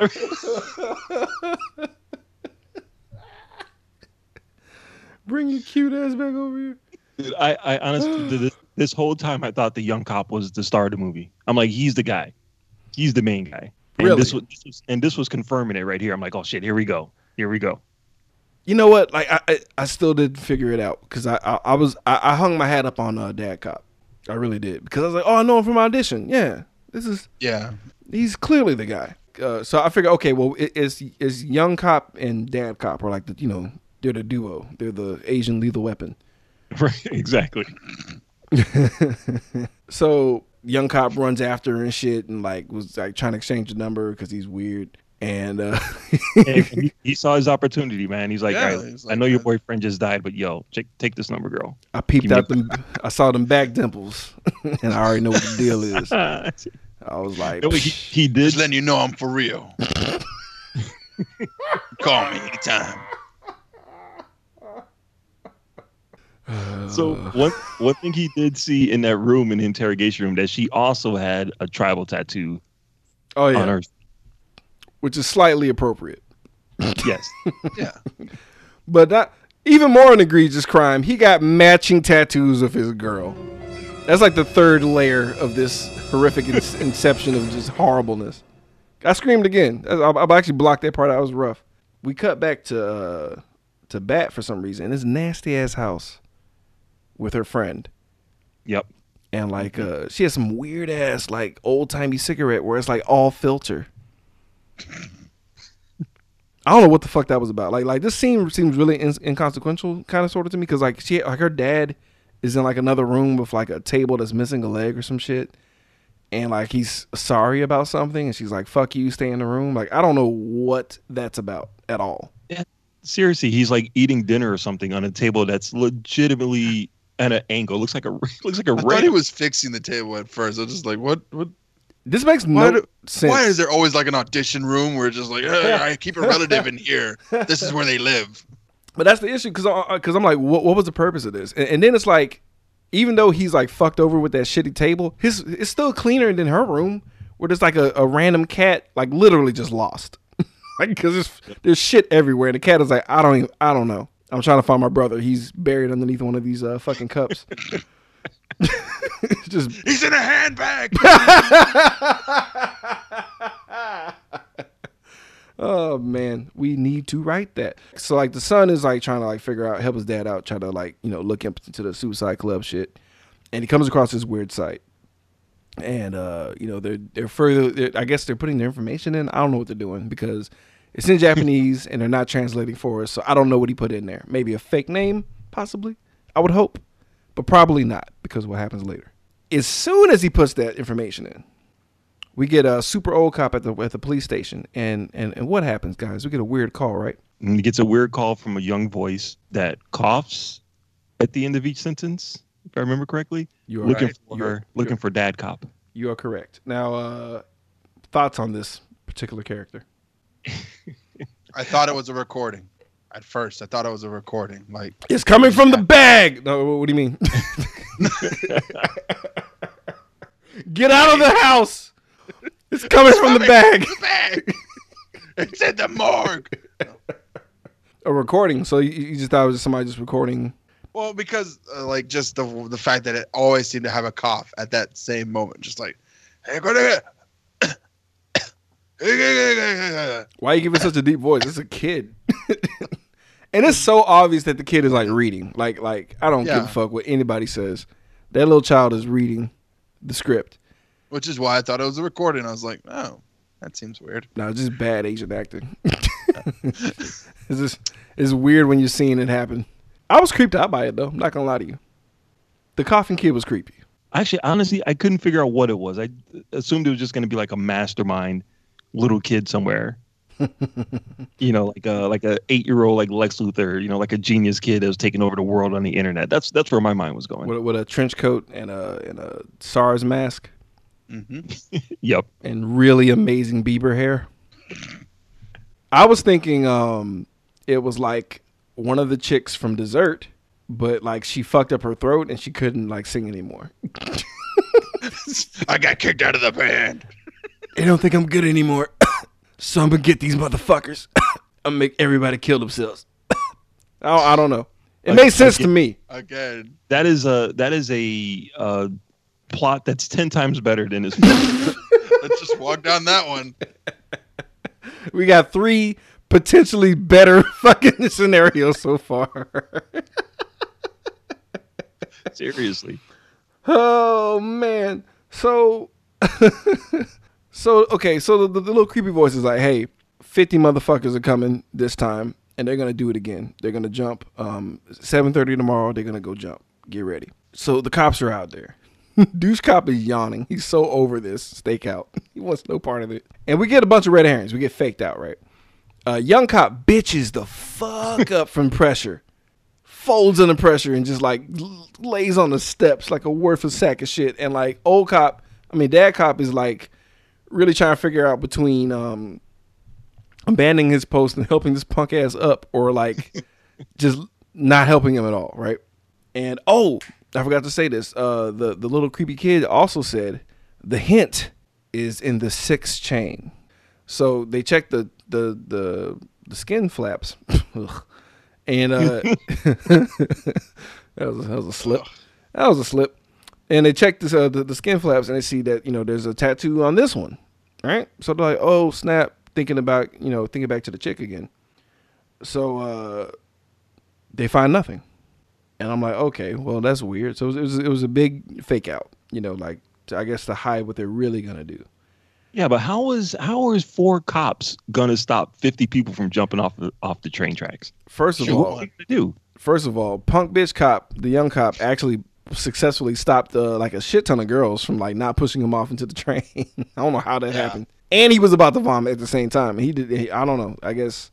Bring your cute ass back over here. Dude, I, I honestly, did this, this whole time, I thought the young cop was the star of the movie. I'm like, he's the guy. He's the main guy. And Really? this was, this was and this was confirming it right here. I'm like, oh shit, here we go. Here we go. You know what? Like I, I, I still didn't figure it out because I, I, I was, I, I hung my hat up on uh, Dad Cop. I really did because I was like, oh, I know him from audition. Yeah, this is Yeah. he's clearly the guy. Uh, so I figured, okay, well, it, is is young cop and dad cop are like the, you know, they're the duo. They're the Asian lethal weapon. Right, exactly. So young cop runs after her and shit, and like was like trying to exchange the number because he's weird. And uh, And he, he saw his opportunity, man. He's like, Yeah, all right, he's I like, know your uh, boyfriend just died, but yo, take take this number, girl. I peeped Give me out them. I saw them back dimples, and I already know what the deal is. I was like, he, he did. Just letting you know I'm for real. Call me anytime. So one one thing he did see in that room in the interrogation room that she also had a tribal tattoo oh on yeah, her. which is slightly appropriate. Yes. Yeah. But not even more an egregious crime. He got matching tattoos of his girl. That's like the third layer of this horrific in- inception of just horribleness. I screamed again. I, I actually blocked that part. out. It was rough. We cut back to uh, to Bat for some reason. This nasty ass house with her friend, Yep. and like uh, she has some weird ass like old timey cigarette where it's like all filter. I don't know what the fuck that was about. Like like this scene seems really in- inconsequential, kind of sort of to me, because like she like her dad is in like another room with like a table that's missing a leg or some shit, and like he's sorry about something, and she's like, "Fuck you, stay in the room." Like I don't know what that's about at all. Yeah Seriously, he's like eating dinner or something on a table that's legitimately at an angle. Looks like a looks like a I thought ramp. he was fixing the table at first. I was just like, what? What? This makes Why no do- sense. Why is there always like an audition room where it's just like, I keep a relative in here. This is where they live. But that's the issue because because uh, uh, I'm like, what, what was the purpose of this? And, and then it's like, even though he's like fucked over with that shitty table, his it's still cleaner than her room, where there's like a, a random cat like literally just lost, like because there's there's shit everywhere, and the cat is like, I don't even I don't know. I'm trying to find my brother. He's buried underneath one of these uh, fucking cups. Just He's in a handbag. Oh man, we need to write that. So like the son is like trying to like figure out help his dad out, try to like, you know, look into the suicide club shit. And he comes across this weird site. And uh, you know, they're they're further they're, I guess they're putting their information in. I don't know what they're doing because it's in Japanese and they're not translating for us. So I don't know what he put in there. Maybe a fake name, possibly. I would hope. But probably not because of what happens later. As soon as he puts that information in, we get a super old cop at the at the police station, and and and what happens, guys? We get a weird call, right? And he gets a weird call from a young voice that coughs at the end of each sentence, if I remember correctly. You are looking right. for You are- looking for dad cop. You are correct. Now, uh, thoughts on this particular character? I thought it was a recording. At first, I thought it was a recording. Like, It's coming from the bag. No, what do you mean? Get out of the house. It's coming from the bag. the bag. it's in the morgue. A recording. So you, you just thought it was somebody just recording. Well, because uh, like just the the fact that it always seemed to have a cough at that same moment, just like, hey, go to Why are you giving such a deep voice? It's a kid. and it's so obvious that the kid is like reading. Like like I don't give a fuck what anybody says. That little child is reading the script. which is why I thought it was a recording. I was like, oh, that seems weird. No, it's just bad Asian acting. it's just it's weird when you're seeing it happen. I was creeped out by it though. I'm not gonna lie to you. The coffin kid was creepy. Actually, honestly, I couldn't figure out what it was. I assumed it was just going to be like a mastermind little kid somewhere. you know, like a like a eight year old like Lex Luthor. You know, like a genius kid that was taking over the world on the internet. That's that's where my mind was going. With, with a trench coat and a and a SARS mask hmm Yep. and really amazing Bieber hair. I was thinking um it was like one of the chicks from Dessert, but like she fucked up her throat and she couldn't like sing anymore. I got kicked out of the band. They don't think I'm good anymore. so I'm gonna get these motherfuckers. I'm gonna make everybody kill themselves. I, don't, I don't know. It Like- made sense like to me. Again, That is a that is a uh, plot that's ten times better than his. let's just walk down that one. We got three potentially better fucking scenarios so far. Seriously. oh man. So So okay, so the, the little creepy voice is like, "Hey, 50 motherfuckers are coming this time and they're to do it again. They're to jump um 7:30 tomorrow, they're to go jump. Get ready." So the cops are out there. Douche cop is yawning. He's so over this stakeout. He wants no part of it. And we get a bunch of red herrings. We get faked out, right? Uh, young cop bitches the fuck up from pressure, folds under pressure, and just like lays on the steps like a worthless sack of shit. And like old cop, I mean dad cop is like really trying to figure out between um abandoning his post and helping this punk ass up, or like just not helping him at all, right? And oh, I forgot to say this. Uh, the the little creepy kid also said the hint is in the sixth chain. So they checked the the the, the skin flaps, and uh, that was that was a slip. That was a slip. And they check this, uh, the the skin flaps and they see that you know there's a tattoo on this one, right? So they're like, oh snap, thinking about you know thinking back to the chick again. So uh, they find nothing, and I'm like, okay, well that's weird. So it was it was, it was a big fake out, you know, like to, I guess to hide what they're really gonna do. Yeah, but how is how is four cops gonna stop fifty people from jumping off the off the train tracks? First of Sure. all, What do? first of all, punk bitch cop, the young cop, actually successfully stopped uh, like a shit ton of girls from like not pushing him off into the train. I don't know how that Yeah. happened. And he was about to vomit at the same time. He did. He, I don't know. I guess.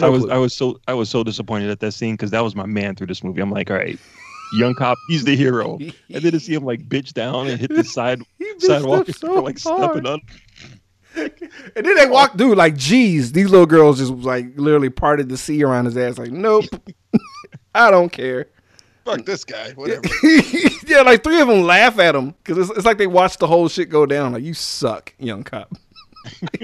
I was clue. I was so I was so disappointed at that scene because that was my man through this movie. I'm like, all right, young cop, he's the hero. And then to see him like bitch down and hit the side sidewalk up for like hard. stepping up. And then they walk, dude. Like, geez, these little girls just like literally parted the sea around his ass. Like, nope, I don't care. Fuck this guy. Whatever. yeah, like three of them laugh at him because it's, it's like they watched the whole shit go down. Like, you suck, young cop.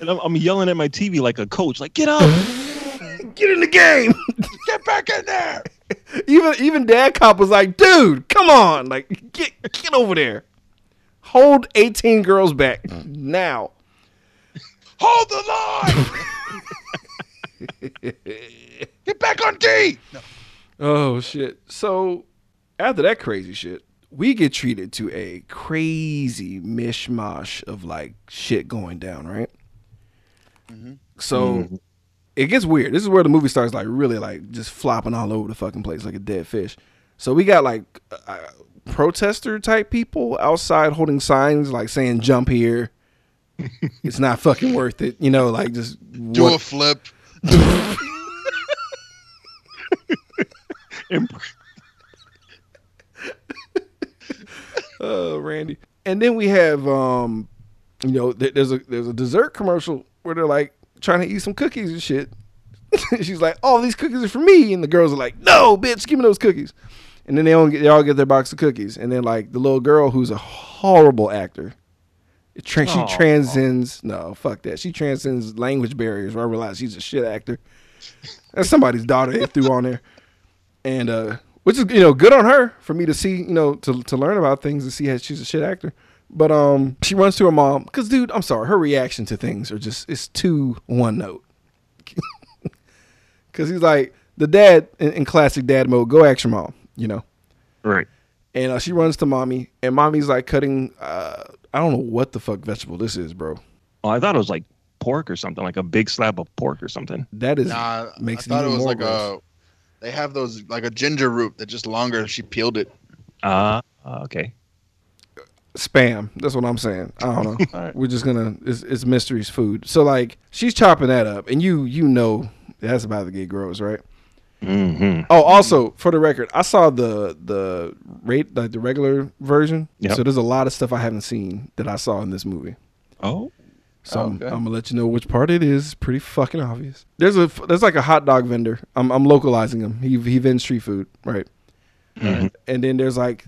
And I'm, I'm yelling at my TV like a coach, like get up. Get in the game. Get back in there. even even dad cop was like, dude, come on, like get get over there. Hold 18 girls back mm. now. Hold the line. Get back on D. No. Oh shit. So after that crazy shit, we get treated to a crazy mishmash of like shit going down, right? So it gets weird. This is where the movie starts like really like just flopping all over the fucking place like a dead fish. So we got like uh, protester type people outside holding signs like saying jump here. it's not fucking worth it, you know, like just Do what- a flip. And Oh, Randy. And then we have, um, you know, th- there's a there's a dessert commercial where they're like trying to eat some cookies and shit. She's like, "All these cookies are for me," and the girls are like, "No, bitch, give me those cookies." And then they all get they all get their box of cookies, and then like the little girl who's a horrible actor. It tra- she transcends no fuck that she transcends language barriers. Where I realize she's a shit actor. That's somebody's daughter they threw on there, and uh, which is you know good on her for me to see you know to to learn about things and see how she's a shit actor. But um, she runs to her mom because dude, I'm sorry, her reaction to things are just it's too one note. Because he's like the dad in, in classic dad mode. Go ask your mom, you know. right. And uh, she runs to mommy, and mommy's like cutting. Uh, I don't know what the fuck vegetable this is, bro. Oh, I thought it was like pork or something, like a big slab of pork or something. That is Nah, makes I thought it, it was more like gross. A. They have those like a ginger root that just longer. She peeled it. Ah, uh, okay. spam. That's what I'm saying. I don't know. All right. We're just gonna it's, it's mysteries food. So like she's chopping that up, and you you know that's about to get gross, right? hmm Oh, also for the record, I saw the the rate like the regular version. Yep. So there's a lot of stuff I haven't seen that I saw in this movie. Oh, So I'm, I'm gonna let you know which part it is. Pretty fucking obvious. There's a there's like a hot dog vendor. I'm I'm localizing him. He he vends street food, right? Mhm. And then there's like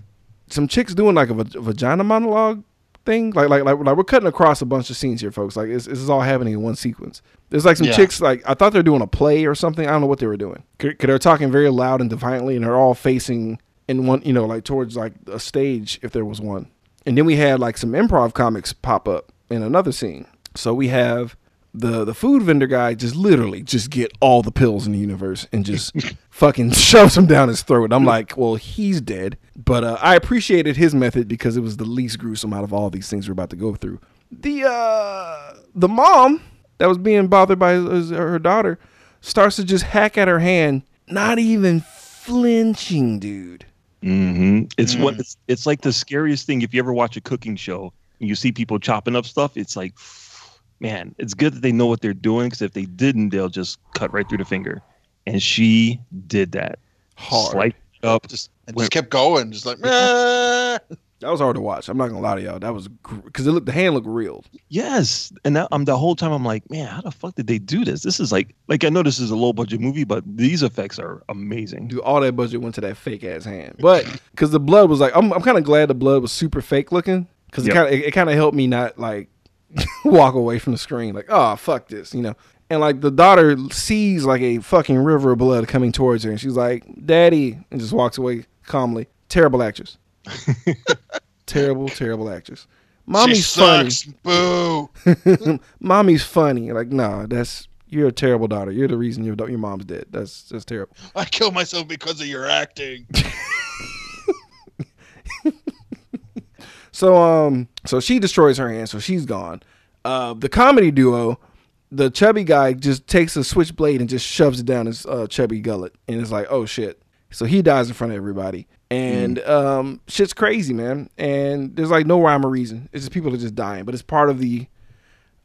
some chicks doing like a va- vagina monologue thing. Like like like like we're cutting across a bunch of scenes here, folks. Like this is all happening in one sequence. There's like some Yeah. chicks like I thought they were doing a play or something. I don't know what they were doing. Cause they're talking very loud and defiantly, and they're all facing in one, you know, like towards like a stage if there was one. And then we had like some improv comics pop up in another scene. So we have the the food vendor guy just literally just get all the pills in the universe and just fucking shoves them down his throat. I'm like, well, he's dead. But uh, I appreciated his method because it was the least gruesome out of all these things we're about to go through. The uh the mom that was being bothered by his, her daughter starts to just hack at her hand, not even flinching, dude. Mm-hmm. It's what Mm. it's, it's like the scariest thing. If you ever watch a cooking show and you see people chopping up stuff, it's like, man, it's good that they know what they're doing because if they didn't, they'll just cut right through the finger. And she did that. Hard. Sliced it up. Just and Wait. just kept going, just like. "Meh." That was hard to watch. I'm not gonna lie to y'all. That was because it looked the hand looked real. Yes, and that, um, the whole time I'm like, man, how the fuck did they do this? This is like, like I know this is a low budget movie, but these effects are amazing. Dude, all that budget went to that fake ass hand. But because the blood was like, I'm, I'm kind of glad the blood was super fake looking because Yep. it kind of it, kind of helped me not like walk away from the screen like, oh fuck this, you know. And like the daughter sees like a fucking river of blood coming towards her, and she's like, "Daddy," and just walks away calmly. Terrible actress. terrible, terrible actress. Mommy's she sucks. Boo. Mommy's funny. Like, nah, that's you're a terrible daughter. You're the reason your your mom's dead. That's that's terrible. I killed myself because of your acting. So um, so she destroys her hand, so she's gone. Uh, the comedy duo, the chubby guy just takes a switchblade and just shoves it down his uh, chubby gullet, and it's like, oh shit. So he dies in front of everybody, and um, shit's crazy, man. And there's like no rhyme or reason. It's just people are just dying, but it's part of the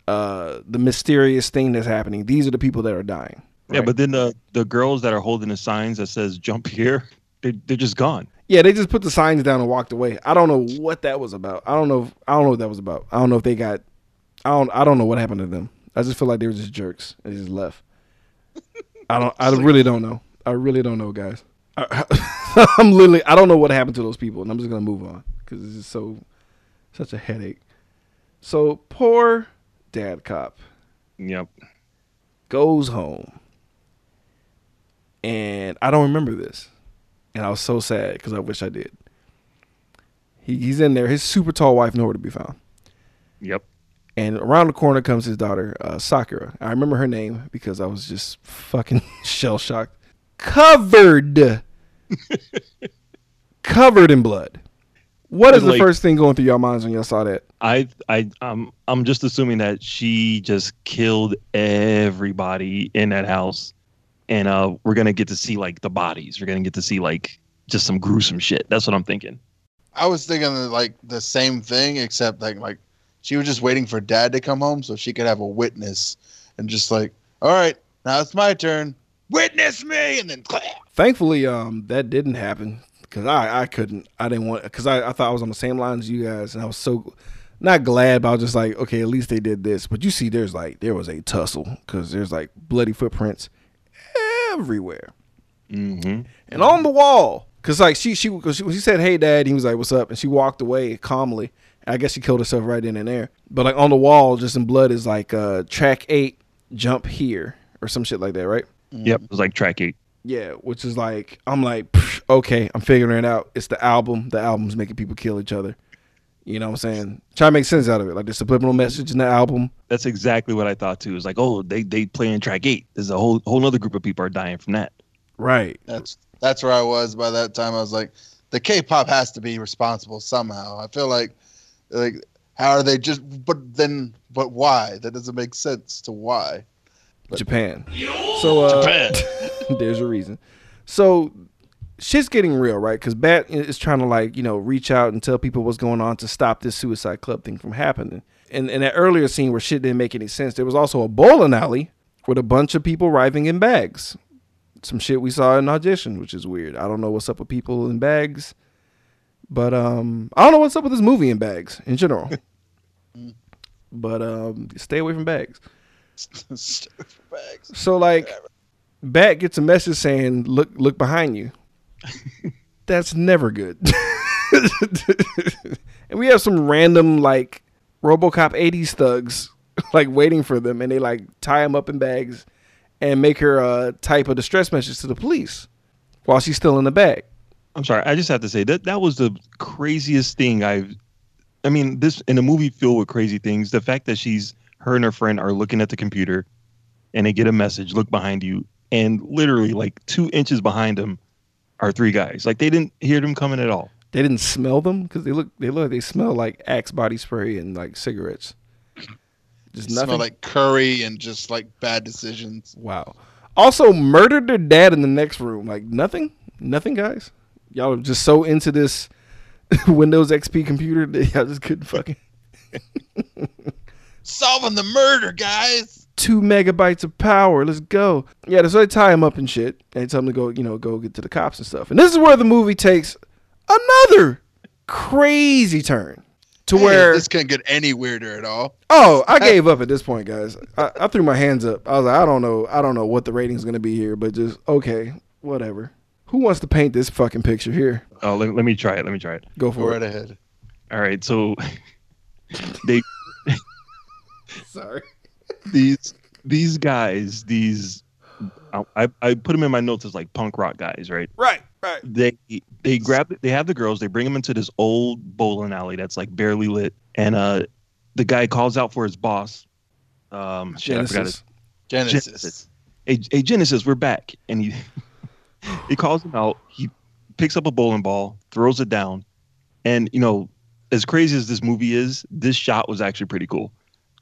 uh the mysterious thing that's happening. These are the people that are dying. Yeah, but then the the girls that are holding the signs that says "Jump here," they they're just gone. Yeah, they just put the signs down and walked away. I don't know what that was about. I don't know. If, I don't know what that was about. I don't know if they got. I don't. I don't know what happened to them. I just feel like they were just jerks. and just left. I don't. I really don't know. I really don't know, guys. I, I'm literally. I don't know what happened to those people, and I'm just gonna move on because this is so, such a headache. So poor dad cop Yep. goes home, and I don't remember this, and I was so sad because I wish I did. He, he's in there. His super tall wife nowhere to be found, Yep. and around the corner comes his daughter uh, Sakura. I remember her name because I was just fucking shell shocked, covered, covered in blood. What is the first thing going through your minds when y'all saw that? I I um I'm just assuming that she just killed everybody in that house, and uh we're gonna get to see like the bodies. We're gonna get to see like just some gruesome shit. That's what I'm thinking. I was thinking like the same thing, except like like she was just waiting for dad to come home so she could have a witness, and just like, all right, now it's my turn. Witness me, and then clap. Thankfully, um, that didn't happen because I, I couldn't, I didn't want, because I, I thought I was on the same line as you guys, and I was so not glad, but I was just like, okay, at least they did this. But you see, there's like there was a tussle because there's like bloody footprints everywhere Mm-hmm. and on the wall. Cause like she she cause she, she said hey dad, he was like what's up, and she walked away calmly. I guess she killed herself right in and there. But like on the wall, just in blood, is like uh track eight, jump here or some shit like that, right? Yep. It was like track eight. Yeah, which is like I'm like, okay, I'm figuring it out. It's the album. The album's making people kill each other. You know what I'm saying? Try to make sense out of it. Like the subliminal message in the album. That's exactly what I thought too. It's like, oh, they they play in track eight. There's a whole whole other group of people are dying from that. Right. that's that's where I was by that time. I was like, the K-pop has to be responsible somehow. I feel like, like how are they just? But then, but why? That doesn't make sense to why. Japan. So uh Japan. there's a reason. So shit's getting real, right? Because Bat is trying to like, you know, reach out and tell people what's going on to stop this suicide club thing from happening. And in that earlier scene where shit didn't make any sense, there was also a bowling alley with a bunch of people arriving in bags. Some shit we saw in audition, which is weird. I don't know what's up with people in bags. But um I don't know what's up with this movie in bags in general. but um stay away from bags. Bags. So like, Bat gets a message saying, "Look, look behind you." That's never good. and we have some random like RoboCop '80s thugs like waiting for them, and they like tie them up in bags and make her uh, type a distress message to the police while she's still in the bag. I'm sorry. I just have to say that that was the craziest thing I've. I mean, this in a movie filled with crazy things. The fact that she's her and her friend are looking at the computer, and they get a message. Look behind you, and literally like two inches behind them are three guys. Like they didn't hear them coming at all. They didn't smell them because they look they look they smell like Axe body spray and like cigarettes. Just nothing. Smell like curry and just like bad decisions. Wow. Also murdered their dad in the next room. Like nothing, nothing, guys. Y'all are just so into this Windows XP computer that y'all just couldn't fucking Solving the murder, guys. Two megabytes of power. Let's go. Yeah, so they tie him up and shit. And they tell him to go, you know, go get to the cops and stuff. And this is where the movie takes another crazy turn to Hey, where this couldn't get any weirder at all. Oh, I gave up at this point, guys. I, I threw my hands up. I was like, I don't know, I don't know what the rating's gonna be here, but just okay, whatever. Who wants to paint this fucking picture here? Oh, let, let me try it. Let me try it. Go Go for right it. ahead. All right. So they Sorry. These these guys these I, I I put them in my notes as like punk rock guys, right? Right, right. they they grab they have the girls they bring them into this old bowling alley that's like barely lit and uh the guy calls out for his boss um shit, I forgot his, Genesis. Genesis. Genesis. hey, hey genesis we're back and he he calls him out he picks up a bowling ball throws it down and you know as crazy as this movie is, this shot was actually pretty cool.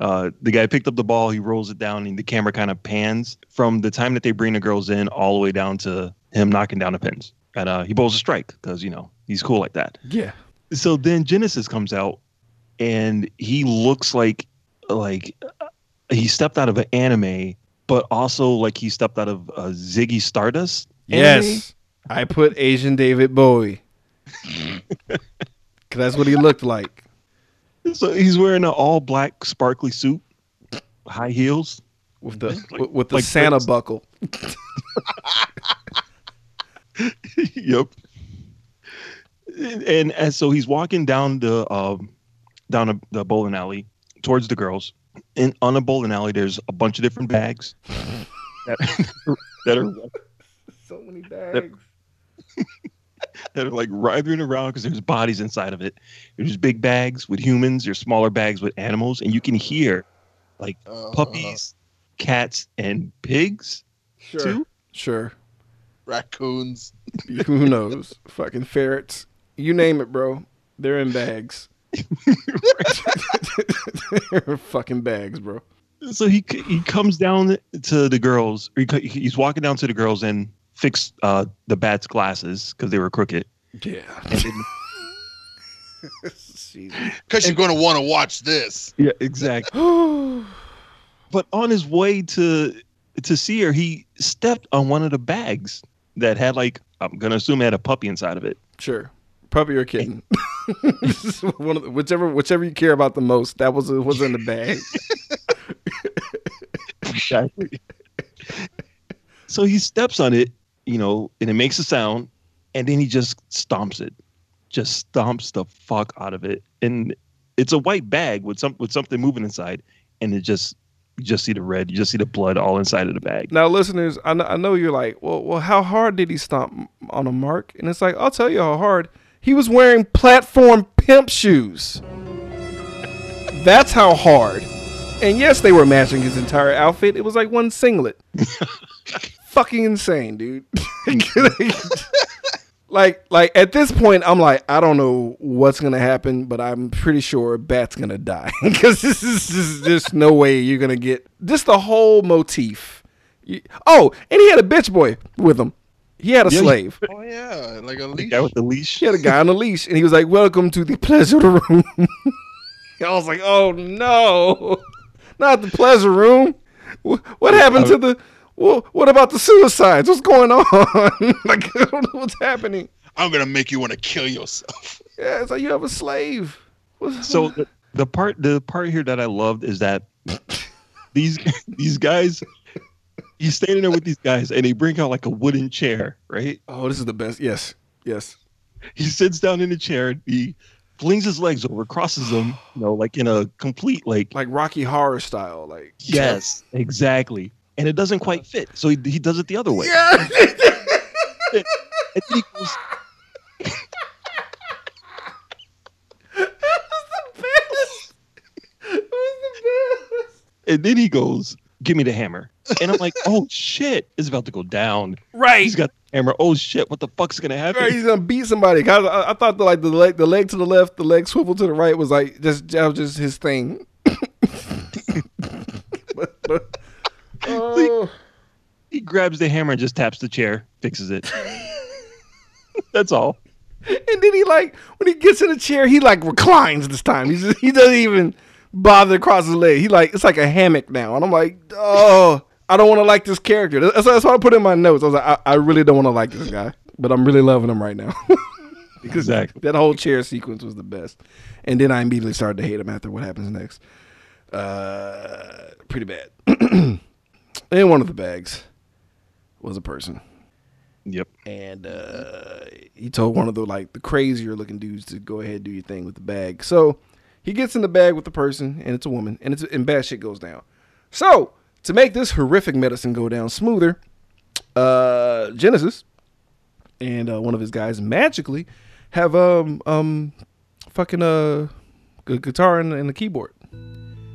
Uh, the guy picked up the ball, he rolls it down, and the camera kind of pans from the time that they bring the girls in all the way down to him knocking down the pins. And uh, he bowls a strike because you know he's cool like that. Yeah. So then Genesis comes out, and he looks like like he stepped out of an anime, but also like he stepped out of a Ziggy Stardust. anime. Yes. I put Asian David Bowie. Cause that's what he looked like. So he's wearing an all black sparkly suit, high heels. With the Like- with- with the like Santa Prince. buckle. yep. And, and and so he's walking down the um down the, the bowling alley towards the girls. And on the bowling alley, there's a bunch of different bags that, that are So many bags. that are like writhing around because there's bodies inside of it. There's big bags with humans. There's smaller bags with animals, and you can hear like Uh, puppies, cats, and pigs Sure. too. Sure. raccoons. Who knows? Fucking ferrets. You name it, bro. They're in bags. They're fucking bags, bro. so he he comes down to the girls. He, he's walking down to the girls and fix uh, the bat's glasses because they were crooked. Yeah. Because you're going to want to watch this. yeah, exactly. But on his way to to see her, he stepped on one of the bags that had like I'm gonna assume it had a puppy inside of it. Sure. Puppy or kitten. One of the, whichever whichever you care about the most. That was was in the bag. Exactly. so he steps on it, you know, and it makes a sound, and then he just stomps it, just stomps the fuck out of it, and it's a white bag with some with something moving inside, and it just you just see the red, you just see the blood all inside of the bag. Now, listeners, I know, I know you're like, well, well, how hard did he stomp on a mark? And it's like, I'll tell you how hard. He was wearing platform pimp shoes. That's how hard. And yes, they were matching his entire outfit. It was like one singlet. Fucking insane, dude. Mm. like, like at this point, I'm like, I don't know what's gonna happen, but I'm pretty sure Bat's gonna die because this is just, there's no way you're gonna get just the whole motif. You- oh, and he had a bitch boy with him. He had a Yeah, slave. Oh, yeah. Like a The leash. guy with the leash. He had a guy on a leash, and he was like, "Welcome to the pleasure room." I was like, "Oh no, not the pleasure room! What happened to the? Wh- What about the suicides? What's going on? like, I don't know what's happening." I'm going to make you want to kill yourself. Yeah, it's like you have a slave. What- So the, the part the part here that I loved is that these these guys he's standing there with these guys and they bring out like a wooden chair, right? oh, this is the best. Yes, yes. He sits down in the chair, he flings his legs over, crosses them, you know, like in a complete like Like Rocky Horror style. Like, yes, exactly. And it doesn't quite fit. So he, he does it the other way. yeah. And then he goes, and then he goes, "Give me the hammer." And I'm like, "Oh shit, it's about to go down." Right. He's got the hammer. Oh shit, what the fuck's gonna happen? Right, he's gonna beat somebody. 'Cause I, I thought the, like the leg, the leg to the left, the leg swivel to the right was like just that was just his thing. But- but- oh, He grabs the hammer and just taps the chair, fixes it. That's all. and then he like when he gets in the chair, he like reclines this time. He's just, he doesn't even bother to cross his leg. He like it's like a hammock now, and I'm like, oh, I don't want to like this character. That's, that's what I put in my notes. I was like, I, I really don't want to like this guy, but I'm really loving him right now. Exactly. that whole chair sequence was the best. And then I immediately started to hate him after what happens next. Uh, pretty bad. and one of the bags was a person, Yep. and uh, he told one of the like the crazier looking dudes to go ahead and do your thing with the bag. So he gets in the bag with the person, and it's a woman, and it's and bad shit goes down. So to make this horrific medicine go down smoother, uh, Genesis and uh, one of his guys magically have um um fucking uh gu- guitar and, and a keyboard.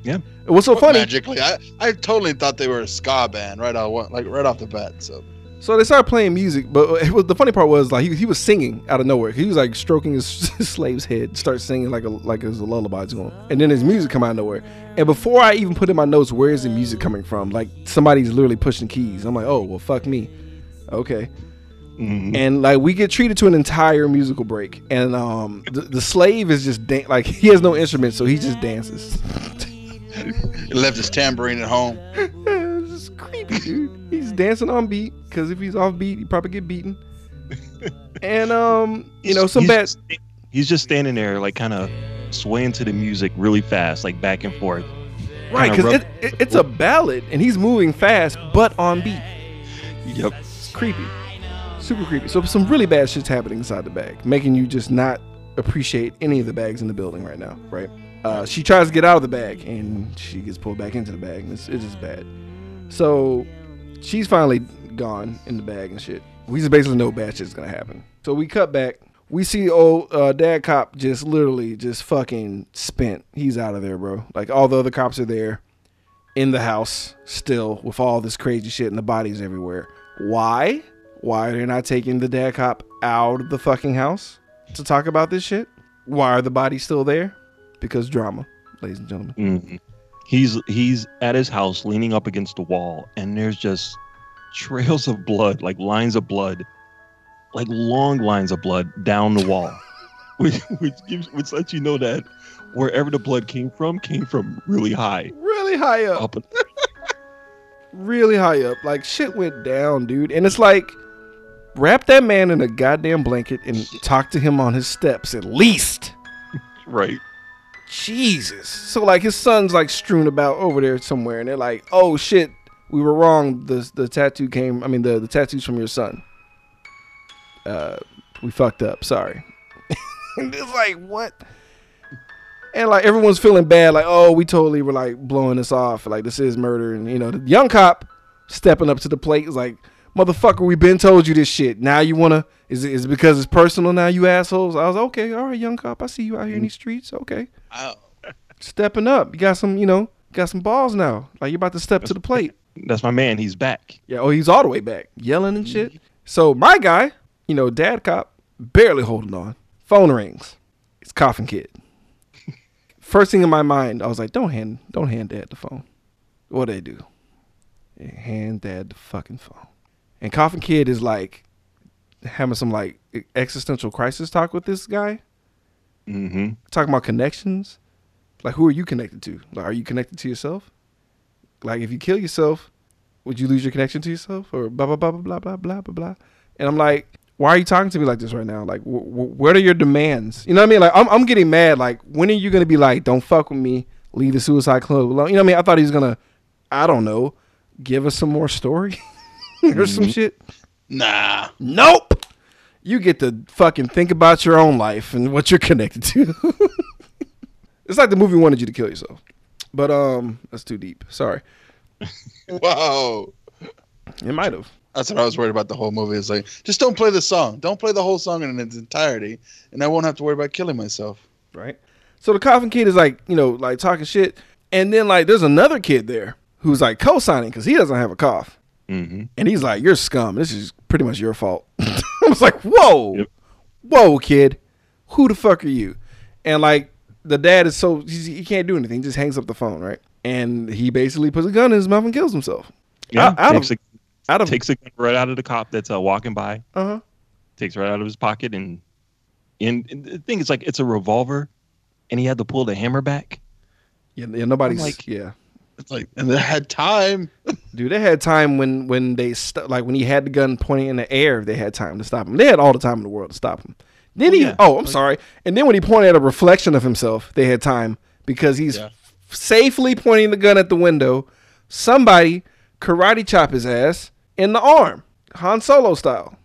Yeah. It was so funny? Magically, I, I totally thought they were a ska band right out like right off the bat. So So they started playing music, but it was the funny part was like he, he was singing out of nowhere. He was like stroking his, his slave's head, start singing like a like it was a lullaby to him, and then his music come out of nowhere. And before I even put in my notes, where is the music coming from? Like somebody's literally pushing keys. I'm like, oh well, fuck me. Okay. Mhm. And like we get treated to an entire musical break, and um the, the slave is just dan- like he has no instrument, so he just dances. He left his tambourine at home. it's just creepy, dude. He's dancing on beat because if he's off beat, he probably get beaten. And um, you know, some he's bad. He's just standing there, like kind of swaying to the music really fast, like back and forth. Right, because it, it, it's a ballad and he's moving fast, but on beat. Yep. It's creepy, super creepy. So some really bad shit's happening inside the bag, making you just not appreciate any of the bags in the building right now. Right? Uh, she tries to get out of the bag and she gets pulled back into the bag. It's, it's just bad. So she's finally gone in the bag and shit. We just basically know bad shit's gonna happen. So we cut back. We see old uh, dad cop just literally just fucking spent. He's out of there, bro. Like all the other cops are there in the house still with all this crazy shit and the bodies everywhere. Why? Why are they not taking the dad cop out of the fucking house to talk about this shit? Why are the bodies still there? Because drama, ladies and gentlemen. Mhm. He's he's at his house, leaning up against the wall, and there's just trails of blood, like lines of blood, like long lines of blood down the wall, which which gives which lets you know that wherever the blood came from came from really high Really high up. up. really high up. Like shit went down, dude. And it's like wrap that man in a goddamn blanket and talk to him on his steps at least. Right. Jesus. So like his son's like strewn about over there somewhere, and they're like, "Oh shit, we were wrong. The the tattoo came. I mean, the the tattoos from your son. Uh, we fucked up. Sorry." and it's like what? And like everyone's feeling bad, like, "Oh, we totally were like blowing this off. Like this is murder." And you know, the young cop stepping up to the plate is like, "Motherfucker, we been told you this shit. Now you wanna? Is it is it because it's personal now? You assholes." I was okay. All right, young cop. I see you out here in these streets. Okay Stepping up. You got some, you know, got some balls now. Like you're about to step to the plate. That's my man. He's back. Yeah, oh, he's all the way back, yelling and shit. So my guy, you know, dad cop, barely holding on. Phone rings. It's Coffin Kid. First thing in my mind, I was like, don't hand, don't hand dad the phone. What they do? They hand dad the fucking phone. And Coffin Kid is like having some like existential crisis talk with this guy Mm-hmm. talking about connections. Like, who are you connected to? Like, are you connected to yourself? Like, if you kill yourself, would you lose your connection to yourself? Or blah blah blah blah blah blah blah blah blah. And I'm like, why are you talking to me like this right now? Like, wh- wh- what are your demands? You know what I mean? Like, I'm I'm getting mad. Like, when are you gonna be like, don't fuck with me, leave the Suicide Club alone? You know what I mean? I thought he was gonna, I don't know, give us some more story or some shit. nah. Nope. You get to fucking think about your own life and what you're connected to. it's like the movie wanted you to kill yourself. But um that's too deep. Sorry. Whoa. It might have. That's what I was worried about the whole movie. It's like, just don't play the song. Don't play the whole song in its entirety, and I won't have to worry about killing myself. Right? So the coffin kid is like, you know, like talking shit. And then like there's another kid there who's like co-signing because he doesn't have a cough. Mm-hmm. And he's like, You're scum. This is pretty much your fault. I was like, Whoa. Yep. Whoa, kid. Who the fuck are you? And like the dad is so he's, he can't do anything, he just hangs up the phone, right? And he basically puts a gun in his mouth and kills himself. Yeah. Out- out of- takes, Out a, of takes a gun right out of the cop that's uh, walking by. uh-huh. Takes right out of his pocket and and, and the thing is like it's a revolver, and he had to pull the hammer back. Yeah, yeah, nobody's I'm like- yeah. It's like, and they had time. Dude, they had time when when they st- like when he had the gun pointing in the air. They had time to stop him. They had all the time in the world to stop him. Then Oh, he, yeah. oh, I'm sorry. And then when he pointed at a reflection of himself, they had time because he's Yeah. safely pointing the gun at the window. Somebody karate chop his ass in the arm, Han Solo style,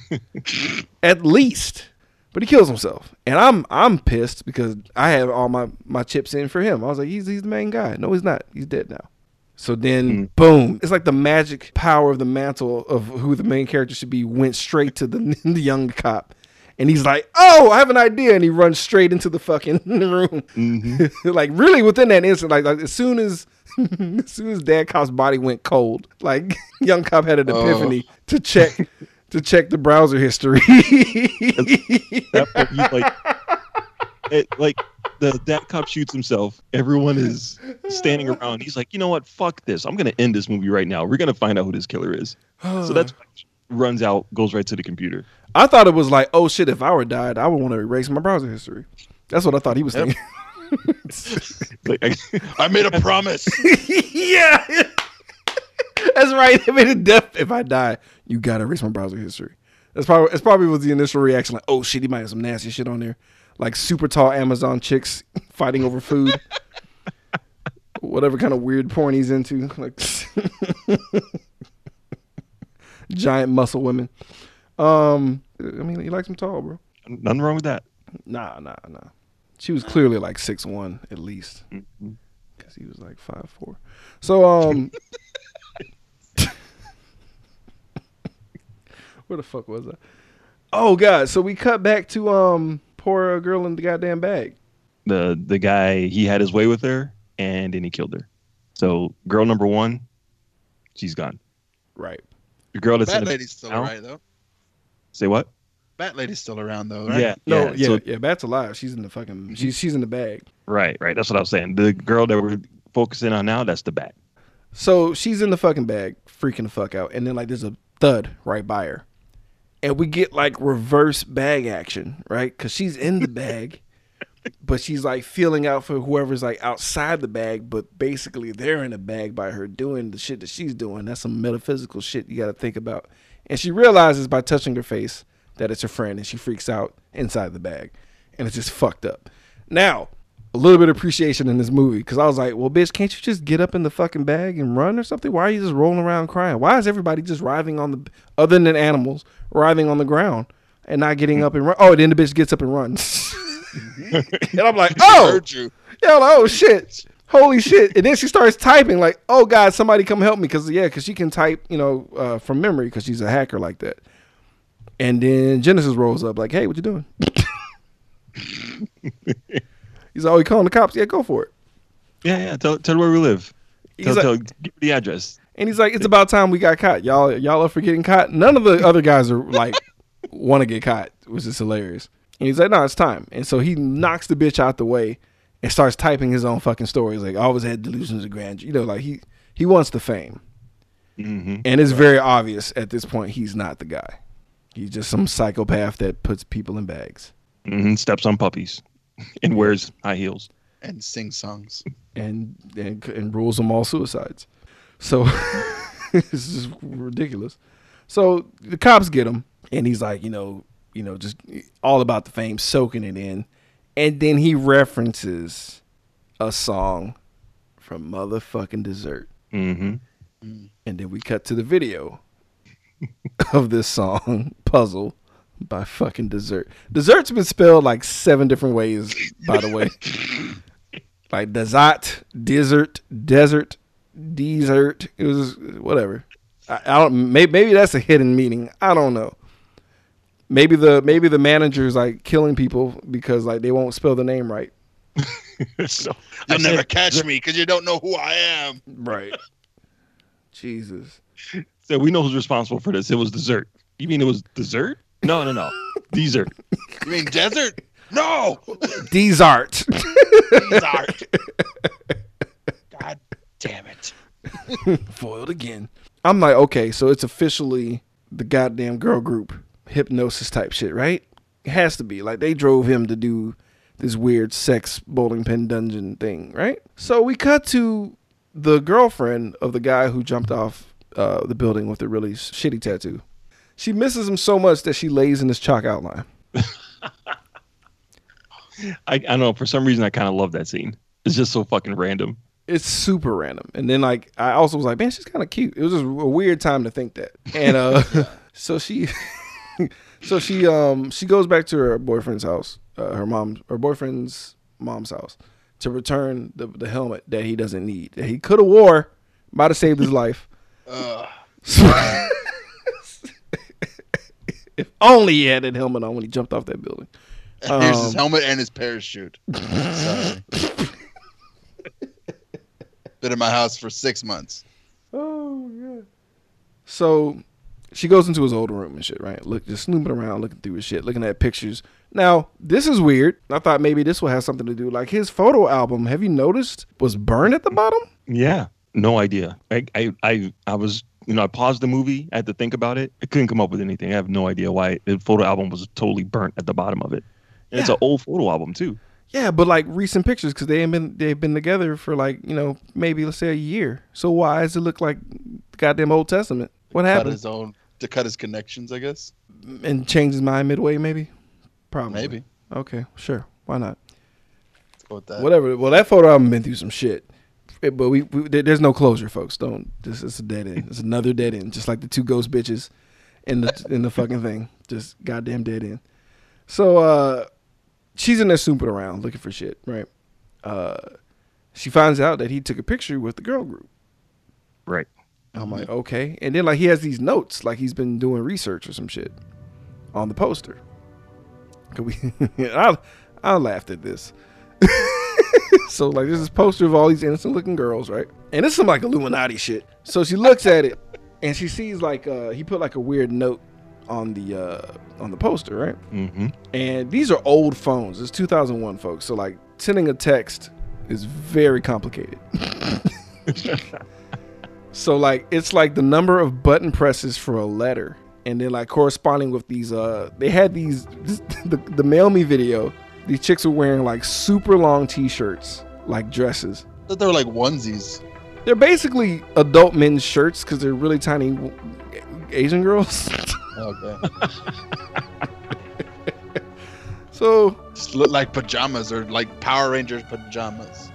at least. But he kills himself, and I'm I'm pissed because I have all my my chips in for him. I was like, he's he's the main guy. No, he's not. He's dead now. So then, boom! It's like the magic power of the mantle of who the main character should be went straight to the the young cop, And he's like, "Oh, I have an idea," and he runs straight into the fucking room, Mm-hmm. like really within that instant. Like, like as soon as as soon as Dad Cop's body went cold, like Young Cop had an Oh. epiphany to check to check the browser history. that point, you like it, like the that cop shoots himself. Everyone is standing around. He's like, you know what? Fuck this. I'm gonna end this movie right now. We're gonna find out who this killer is. so that's runs out, goes right to the computer. I thought it was like, oh shit, if I were died, I would want to erase my browser history. That's what I thought he was thinking. Like, I, I made a promise. yeah. That's right. I made it death. If I die, you gotta erase my browser history. That's probably that's probably was the initial reaction. Like, oh shit, he might have some nasty shit on there. Like super tall Amazon chicks fighting over food. Whatever kind of weird porn he's into. Like giant muscle women. Um I mean he likes them tall, bro. nothing wrong with that. Nah, nah, nah. She was clearly like six one at least, because he was like five four. So um, where the fuck was I? Oh god! So we cut back to um, poor girl in the goddamn bag. The the guy he had his way with her, and then he killed her. So girl number one, she's gone. Right. The girl that's in Bat the, Lady's still now? right though. say what? Bat Lady's still around though, right? Yeah, No. yeah. Yeah. so- yeah. Bat's alive. She's in the fucking. She's she's in the bag. right, right. That's what I was saying. The girl that we're focusing on now, that's the bat. So she's in the fucking bag, freaking the fuck out, and then like there's a thud right by her, and we get like reverse bag action, right? Because she's in the bag, but she's like feeling out for whoever's like outside the bag, but basically they're in a bag by her doing the shit that she's doing. That's some metaphysical shit you got to think about. And she realizes by touching her face that it's her friend, and she freaks out inside the bag, and it's just fucked up. Now, a little bit of appreciation in this movie because I was like, well, bitch, can't you just get up in the fucking bag and run or something? Why are you just rolling around crying? Why is everybody just writhing on the, other than animals, writhing on the ground and not getting up and run? Oh, then the bitch gets up and runs. and I'm like, oh, you. yeah, like, oh shit, holy shit. And then she starts typing like, oh God, somebody come help me because yeah, because she can type, you know, uh, from memory because she's a hacker like that. And then Genesis rolls up like, hey, what you doing? He's like, oh, you calling the cops? Yeah, go for it. Yeah, yeah. Tell tell where we live. Tell, like- tell, give the address. And he's like, it's about time we got caught. Y'all, y'all are for getting caught. None of the other guys are like want to get caught, which is hilarious. And he's like, no, it's time. And so he knocks the bitch out the way and starts typing his own fucking story. He's like, I always had delusions of grandeur. You know, like he he wants the fame. hmm And it's very obvious at this point he's not the guy. He's just some psychopath that puts people in bags hmm Steps on puppies and wears high heels. And sings songs. and and, and rules them all suicides. So this is ridiculous. So the cops get him, and he's like, you know, you know, just all about the fame, soaking it in, and then he references a song from motherfucking Dessert, hmm and then we cut to the video of this song, Puzzle. By fucking dessert. Dessert's been spelled like seven different ways, by the way. like desert, desert, desert, desert. It was whatever. I, I don't. Maybe, maybe that's a hidden meaning. I don't know. Maybe the maybe the manager's like killing people because like they won't spell the name right. so You'll I never said- catch me because you don't know who I am. Right. Jesus. So we know who's responsible for this. It was dessert. You mean it was dessert? No, no, no. dessert. You mean desert? No. Desert. Desert. God damn it. Foiled again. I'm like, okay, so it's officially the goddamn girl group hypnosis type shit, right? It has to be. Like they drove him to do this weird sex bowling pin dungeon thing, right? So we cut to the girlfriend of the guy who jumped off uh, the building with the really shitty tattoo. She misses him so much that she lays in his chalk outline. I, I don't know. For some reason, I kind of love that scene. It's just so fucking random. it's super random. And then like I also was like, man, she's kind of cute. It was just a weird time to think that. And uh so she so she um she goes back to her boyfriend's house, uh, her mom her boyfriend's mom's house to return the the helmet that he doesn't need. That he could have wore, might have saved his life. Ugh. So, if only he had that helmet on when he jumped off that building. Here's his Um, helmet and his parachute. Been in my house for six months. Oh yeah. So she goes into his old room and shit, right? Look, just snooping around, looking through his shit, looking at pictures. Now, this is weird. I thought maybe this will have something to do. Like his photo album, have you noticed, was burned at the bottom? Yeah, no idea. I, I, I, I was, you know, I paused the movie. I had to think about it. I couldn't come up with anything. I have no idea why the photo album was totally burnt at the bottom of it. And it's an old photo album too. Yeah, but like recent pictures because they ain't been they've been together for like you know maybe let's say a year. So why does it look like goddamn Old Testament? What Cut happened? his own to cut his connections, I guess. And change his mind midway, maybe. Probably. Maybe. Okay, sure. Why not? Let's go with that. Whatever. Well, that photo album been through some shit. It- but we, we there- there's no closure, folks. Don't. This is a dead end. It's another dead end, just like the two ghost bitches in the in the fucking thing. Just goddamn dead end. So uh, she's in there snooping around looking for shit, right? Uh, she finds out that he took a picture with the girl group. Right. I'm like, okay. And then like he has these notes, like he's been doing research or some shit on the poster. Could we? I I laughed at this. so like there's this is poster of all these innocent looking girls, right? And it's some like Illuminati shit. So she looks at it and she sees like uh he put like a weird note on the uh on the poster, right? Mm-hmm. And these are old phones. It's 2001, folks. So like sending a text is very complicated. so like it's like the number of button presses for a letter and then like corresponding with these uh they had these the, the mail me video these chicks were wearing like super long t-shirts like dresses thought they were like onesies. they're basically adult men's shirts because they're really tiny asian girls Okay. so Just look like pajamas or like Power Rangers pajamas.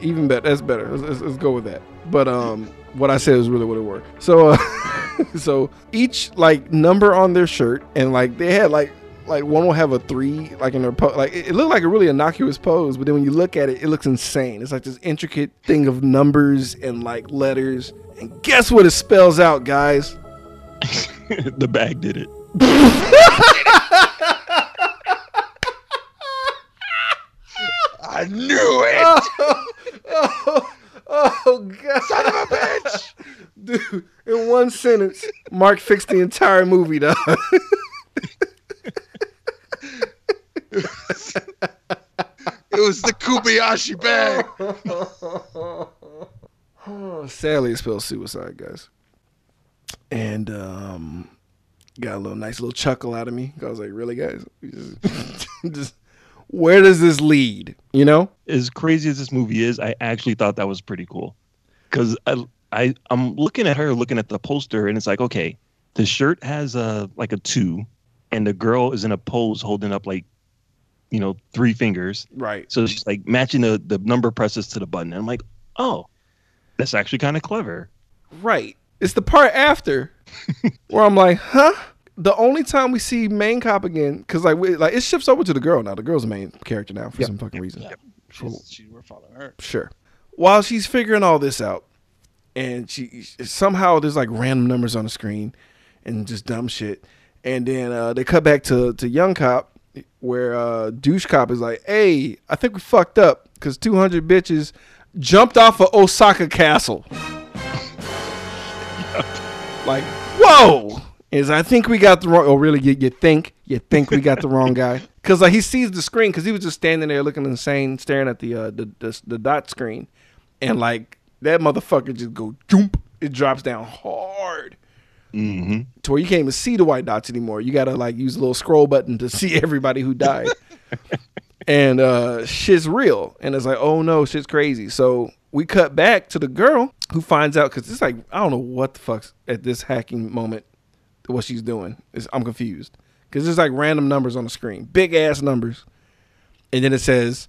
even better that's better let's, let's, go with that but um what i said is really what it were so uh, so each like number on their shirt and like they had like like one will have a three like in their pose like it, it looked like a really innocuous pose but then when you look at it it looks insane it's like this intricate thing of numbers and like letters and guess what it spells out guys the bag did it. I knew it. oh, oh god Son of a bitch. dude in one sentence mark fixed the entire movie dog It was the Kubayashi bag. Oh, sadly, it spells suicide, guys. And um, got a little nice little chuckle out of me. I was like, "Really, guys? Just, just where does this lead? You know? As crazy as this movie is, I actually thought that was pretty cool. Because I, I, I'm looking at her, looking at the poster, and it's like, okay, the shirt has a like a two, and the girl is in a pose holding up like, you know, three fingers. Right. So she's like matching the the number presses to the button. And I'm like, oh, that's actually kind of clever. Right. It's the part after where I'm like, huh? The only time we see main cop again, because like we, like it shifts over to the girl now. The girl's the main character now for Yep. some fucking reason. She's, she, we're following her. Sure. While she's figuring all this out, and she somehow there's like random numbers on the screen, and just dumb shit, and then uh, they cut back to to young cop, where uh, douche cop is like, "Hey, I think we fucked up because 200 bitches jumped off of Osaka Castle." Like, whoa! Is I think we got the wrong. Oh, really? You, you think you think we got the wrong guy? Because like he sees the screen because he was just standing there looking insane, staring at the uh, the, the the dot screen, and like that motherfucker just go jump. It drops down hard Mm-hmm. to where you can't even see the white dots anymore. You gotta like use a little scroll button to see everybody who died. and uh shit's real. And it's like, oh no, shit's crazy. So we cut back to the girl who finds out because it's like I don't know what the fuck's at this hacking moment what she's doing. It's, I'm confused because there's like random numbers on the screen, big ass numbers, and then it says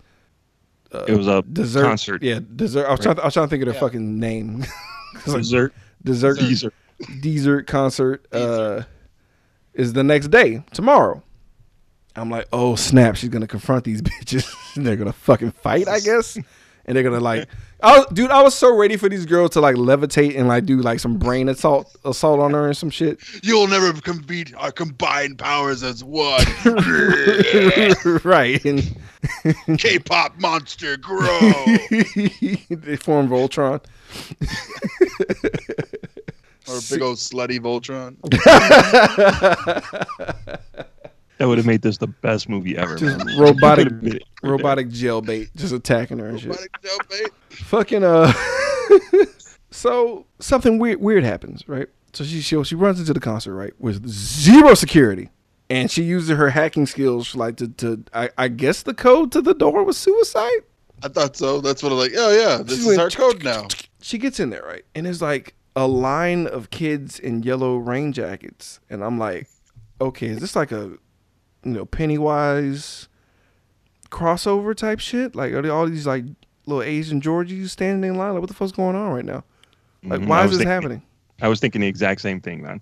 It was a dessert concert. Yeah, dessert. I was, trying to, I was trying to think of their Yeah. fucking name. It's like Dessert. dessert Dessert. Dessert concert uh, is the next day tomorrow. I'm like, oh snap, she's gonna confront these bitches and they're gonna fucking fight, I guess. and they're gonna like, I was, dude, I was so ready for these girls to like levitate and like do like some brain assault assault on her and some shit. You'll never com- beat our combined powers as one. right, and K-pop monster, grow. they form Voltron. Or a big old slutty Voltron. That would have made this the best movie ever. Just man. robotic, Could've made it right there. robotic jailbait, just attacking her and shit. Robotic jailbait. Fucking uh. so something weird weird happens, right? So she she she runs into the concert right with zero security, and she uses her hacking skills like to to I, I guess the code to the door was suicide. I thought so. That's what I'm like. Oh yeah, this She is went our code now. She gets in there right, and it's like a line of kids in yellow rain jackets, and I'm like, okay, is this like a you know Pennywise crossover type shit? Like are they all these like little Asian Georgies standing in line? Like what the fuck's going on right now? Like Mhm, why is this thinking- happening? I was thinking the exact same thing, man.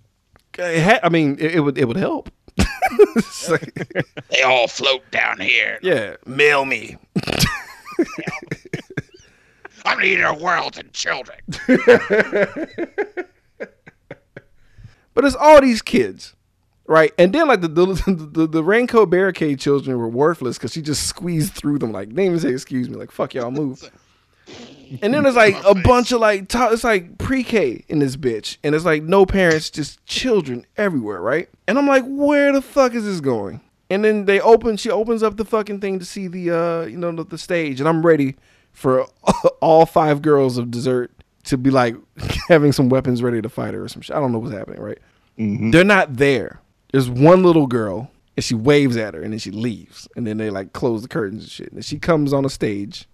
It ha- I mean, it, it would it would help. It's like, They all float down here. yeah, mail me. I'm the eater of worlds and children. But it's all these kids, right? And then like the the, the, the raincoat barricade children were worthless because she just squeezed through them. Like they didn't say excuse me. Like fuck y'all move. And then there's like a bunch of like to- it's like pre-K in this bitch, and it's like no parents, just children everywhere, right? And I'm like, where the fuck is this going? And then they open, she opens up the fucking thing to see the uh you know the, the stage, and I'm ready for all five girls of dessert to be like having some weapons ready to fight her or some shit. I don't know what's happening, right? Mhm. They're not there. There's one little girl, and she waves at her, and then she leaves, and then they like close the curtains and shit. And then she comes on a stage,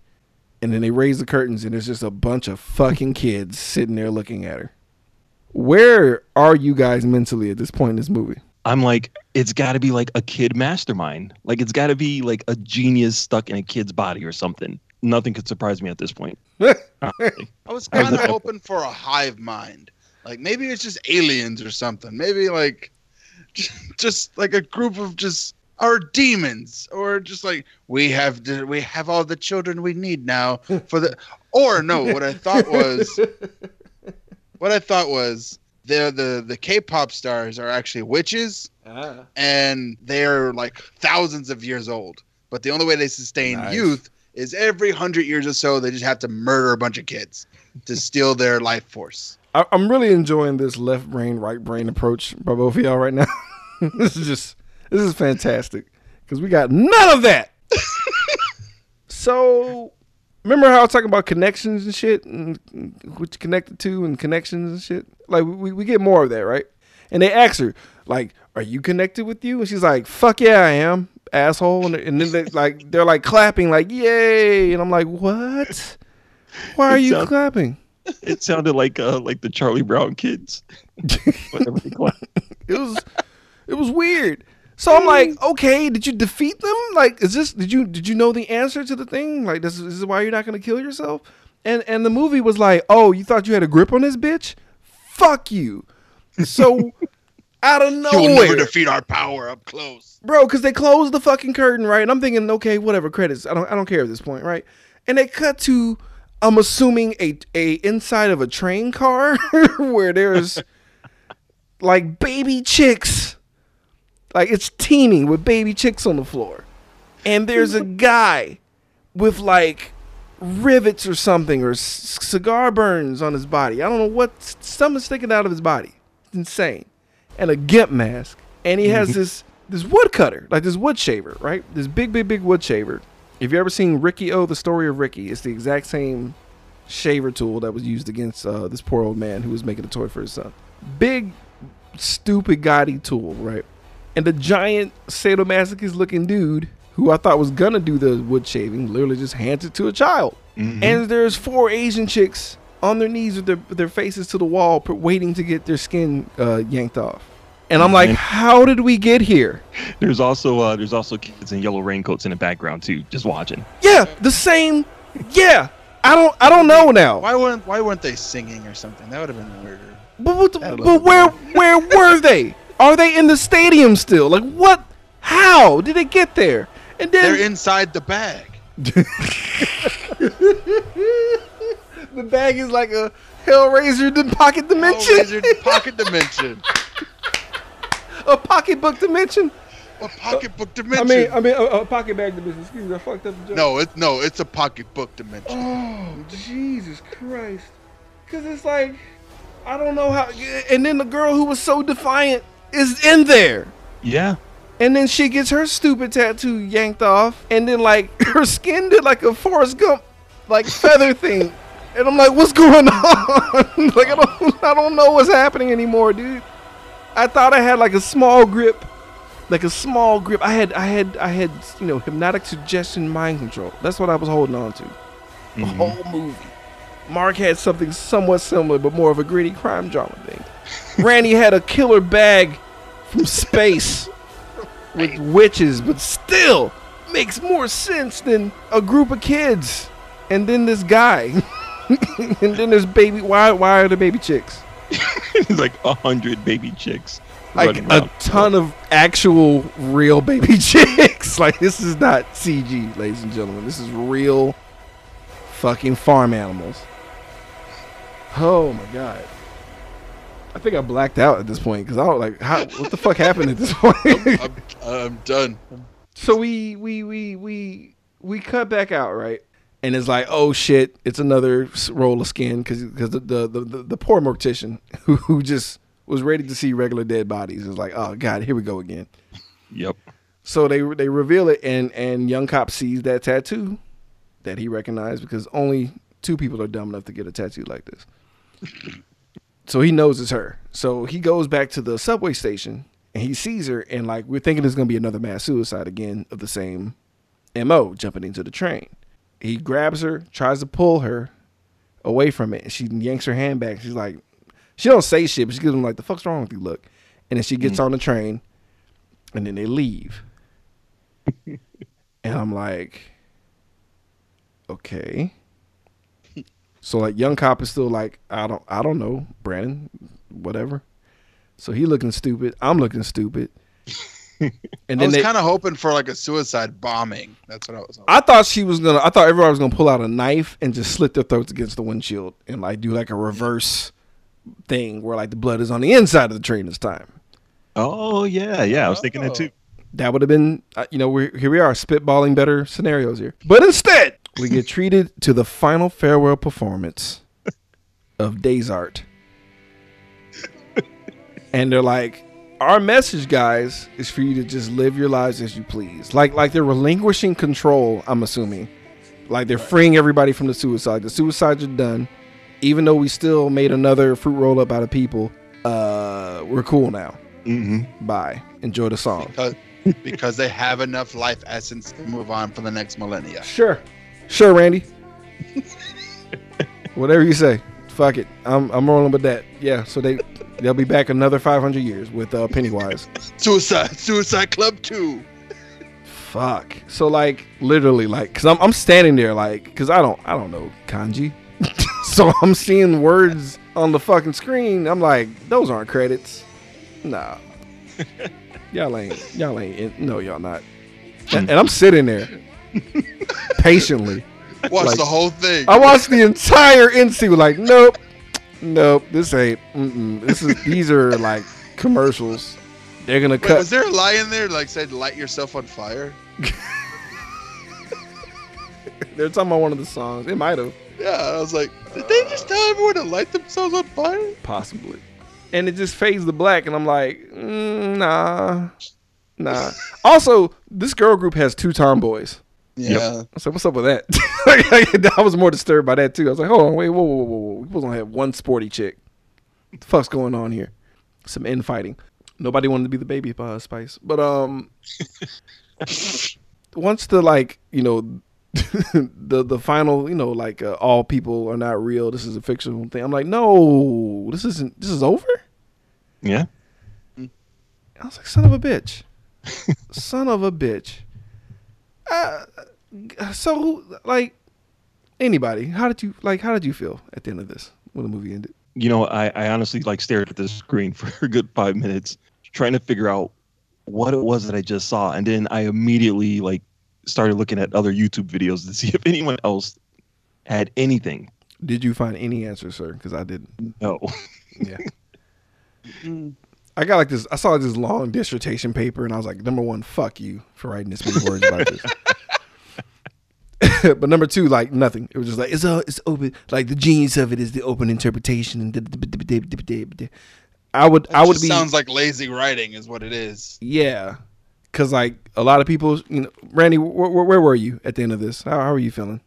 and then they raise the curtains, and there's just a bunch of fucking kids sitting there looking at her. Where are you guys mentally at this point in this movie? I'm like, it's got to be like a kid mastermind. Like it's got to be like a genius stuck in a kid's body or something. Nothing could surprise me at this point. honestly. I was kind of hoping for a hive mind. Like maybe it's just aliens or something. Maybe like just, just like a group of just our demons or just like we have the, we have all the children we need now for the or no what I thought was what I thought was the the the K-pop stars are actually witches uh-huh. and they're like thousands of years old. But the only way they sustain Nice. youth is every hundred years or so they just have to murder a bunch of kids to steal their life force. I, I'm really enjoying this left brain, right brain approach by both of y'all right now. this is just this is fantastic because we got none of that. so, remember how I was talking about connections and shit, and what you connected to, and connections and shit. Like we we get more of that, right? And they ask her, like, "Are you connected with you?" And she's like, "Fuck yeah, I am, asshole." And, and then they like they're like clapping, like, "Yay!" And I'm like, "What? Why are It you sounds- clapping?" It sounded like uh, like the Charlie Brown kids. Whatever they call it. it was it was weird. So I'm like, okay, did you defeat them? Like, is this did you did you know the answer to the thing? Like, this, this is why you're not gonna kill yourself? And and the movie was like, oh, you thought you had a grip on this bitch? Fuck you. So out of You will never nowhere, defeat our power up close. bro, because they closed the fucking curtain, right? And I'm thinking, okay, whatever, credits. I don't I don't care at this point, right? And they cut to, I'm assuming a a inside of a train car where there's like baby chicks, like it's teeming with baby chicks on the floor, and there's a guy with like rivets or something or c- cigar burns on his body. I don't know what something's sticking out of his body. It's insane, and a gimp mask, and he has this this wood cutter, like this wood shaver, right? This big, big, big wood shaver. If you ever seen Riki-Oh, the story of Ricky, it's the exact same shaver tool that was used against uh, this poor old man who was making a toy for his son. Big, stupid, gaudy tool, right? And the giant sadomasochist looking dude who I thought was gonna do the wood shaving literally just hands it to a child. And there's four Asian chicks on their knees with their, their faces to the wall, waiting to get their skin uh, yanked off. And I'm like, how did we get here? There's also uh, there's also kids in yellow raincoats in the background too, just watching. Yeah, the same. Yeah, I don't, I don't know now. Why weren't Why weren't they singing or something? That would have been weirder. But, what but where where were they? Are they in the stadium still? Like what? How did they get there? And then They're inside the bag. the bag is like a Hellraiser dim- pocket dimension. Hellraiser pocket dimension. a pocketbook dimension. A pocketbook uh, dimension. I mean, I mean, a, a pocket bag dimension. Excuse me, I fucked up the joke. no, it's no, it's a pocketbook dimension. Oh, Jesus Christ. Because it's like, I don't know how. And then the girl who was so defiant is in there. Yeah. And then she gets her stupid tattoo yanked off. And then, like, her skin did like a Forrest Gump, like, feather thing. And I'm like, what's going on? like, I don't, I don't know what's happening anymore, dude. I thought I had like a small grip, like a small grip. I had, I had, I had, you know, hypnotic suggestion, mind control. That's what I was holding on to the Mhm. whole movie. Mark had something somewhat similar, but more of a gritty crime drama thing. Randy had a killer bag from space with witches, but still makes more sense than a group of kids. And then this guy, and then there's baby. Why? Why are the baby chicks? like a hundred baby chicks. Like a ton of actual real baby chicks. Like this is not CG, ladies and gentlemen. This is real fucking farm animals. Oh my god. I think I blacked out at this point because I was like, how, what the fuck happened at this point? I'm, I'm done. so we we we we we cut back out right, and it's like, oh shit, it's another roll of skin because because the the, the the poor mortician who who just was ready to see regular dead bodies is like, oh god, here we go again. Yep. So they they reveal it, and and young cop sees that tattoo that he recognized because only two people are dumb enough to get a tattoo like this. so he knows it's her. So he goes back to the subway station and he sees her, and like we're thinking it's gonna be another mass suicide again of the same mo, jumping into the train. He grabs her, tries to pull her away from it, and she yanks her hand back. She's like, she don't say shit, but she gives him like, "The fuck's wrong with you?" Look, and then she gets mm. on the train, and then they leave. and I'm like, okay. So like young cop is still like, I don't I don't know, Brandon, whatever. So he looking stupid. I'm looking stupid. And I was kind of hoping for like a suicide bombing. That's what I was. Hoping. I thought she was gonna. I thought everybody was gonna pull out a knife and just slit their throats against the windshield and like do like a reverse thing where like the blood is on the inside of the train this time. Oh yeah, yeah. I was thinking that too. That would have been, uh, you know, we're, here we are spitballing better scenarios here. But instead, we get treated to the final farewell performance of Days Art. and they're like, our message, guys, is for you to just live your lives as you please. Like, like they're relinquishing control. I'm assuming, like they're freeing everybody from the suicide. The suicides are done. Even though we still made another fruit roll up out of people, uh, we're cool now. Mm-hmm. Bye. Enjoy the song. because, because they have enough life essence to move on for the next millennia. Sure. Sure, Randy. Whatever you say. Fuck it. I'm I'm rolling with that. Yeah, so they they'll be back another 500 years with uh, Pennywise. Suicide, Suicide Club Two. Fuck. So like literally like cuz I'm I'm standing there like cuz I don't I don't know kanji. so I'm seeing words on the fucking screen. I'm like those aren't credits. Nah. y'all ain't y'all ain't in, no y'all not. And, and I'm sitting there patiently. Watch Like- the whole thing. I watched the entire NC. Like, nope, nope. This ain't. Mm-mm. This is. These are like commercials. They're gonna Wait, cut. was there a lie in there like said light yourself on fire? They're talking about one of the songs. It might have Yeah, I was like, did they just tell everyone to light themselves on fire? possibly, and it just fades to black, and I'm like, mm, nah, nah. also, this girl group has two tomboys. Yeah. I said, what's up with that? I was more disturbed by that too. I was like, hold on, wait, whoa, whoa, whoa, whoa. We supposed to have one sporty chick. What the fuck's going on here? Some infighting. Nobody wanted to be the baby uh, spice, but um, once the like, you know, the the final, you know, like uh, all people are not real. This is a fictional thing. I'm like, no, this isn't. This is over. Yeah. I was like, son of a bitch, son of a bitch. Uh, so like anybody, how did you like? How did you feel at the end of this when the movie ended? You know, I, I honestly like stared at the screen for a good five minutes, trying to figure out what it was that I just saw, and then I immediately like started looking at other YouTube videos to see if anyone else had anything. Did you find any answers, sir? Because I didn't. No. Yeah. I got like this. I saw this long dissertation paper, and I was like, number one, fuck you for writing this many words about this. but number two, like nothing. It was just like it's all it's open. Like the genius of it is the open interpretation. And I would, I would be sounds like lazy writing, is what it is. yeah, because like a lot of people, you know, Randy, where, where, where were you at the end of this? How, how are you feeling?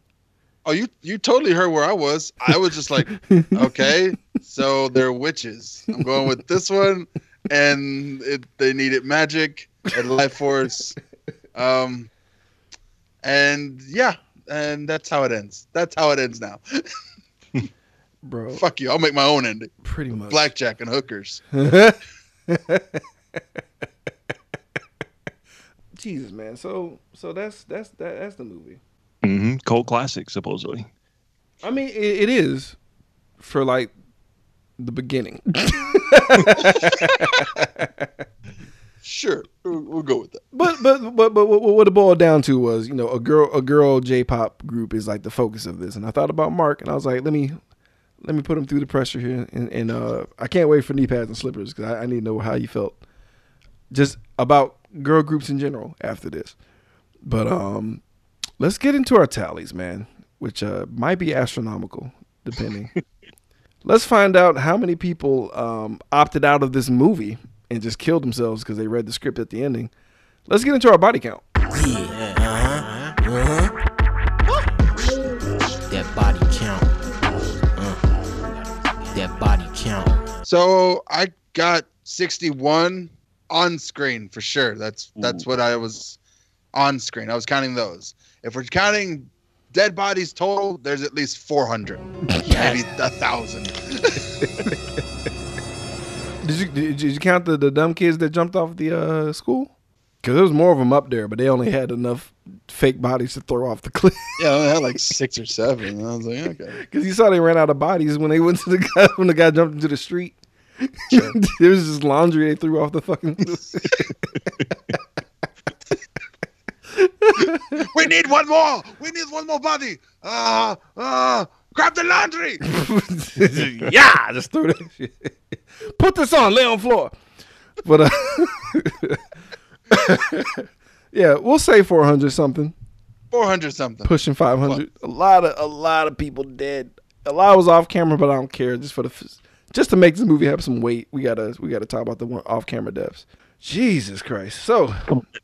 Oh, you you totally heard where I was. I was just like, okay, so they're witches. I'm going with this one, and it, they needed magic and life force, um, and yeah, and that's how it ends. That's how it ends now. Bro, Fuck you. I'll make my own ending. pretty much. Blackjack and hookers. Jesus, man. So, so that's that's that, that's the movie. Mm-hmm. Cold classic, supposedly. I mean, it, it is for like the beginning. Sure, we'll, we'll go with that. but but but but what, what it boiled down to was, you know, a girl a girl J-pop group is like the focus of this, and I thought about Mark, and I was like, let me let me put him through the pressure here, and, and uh, I can't wait for knee pads and slippers because I, I need to know how you felt just about girl groups in general after this. But um, let's get into our tallies, man, which uh, might be astronomical depending. let's find out how many people um, opted out of this movie and just killed themselves because they read the script at the ending. Let's get into our body count. Yeah, uh-huh, uh-huh. That body count. Uh, that body count. So I got 61 on screen for sure. That's that's what I was on screen. I was counting those. If we're counting dead bodies total, there's at least 400, maybe a thousand. Did you did you count the, the dumb kids that jumped off the uh, school? Because there was more of them up there, but they only had enough fake bodies to throw off the cliff. Yeah, I had like six or seven. And I was like, okay. Because you saw they ran out of bodies when they went to the guy when the guy jumped into the street. Sure. there was just laundry they threw off the fucking. we need one more. We need one more body. Ah, ah, grab the laundry. yeah, just threw that shit. Put this on, lay on floor. But uh, yeah, we'll say four hundred something, 400 something. pushing five hundred. A lot of a lot of people dead. A lot was off camera, but I don't care. Just for the just to make this movie have some weight, we gotta we gotta talk about the one off camera deaths. Jesus Christ! So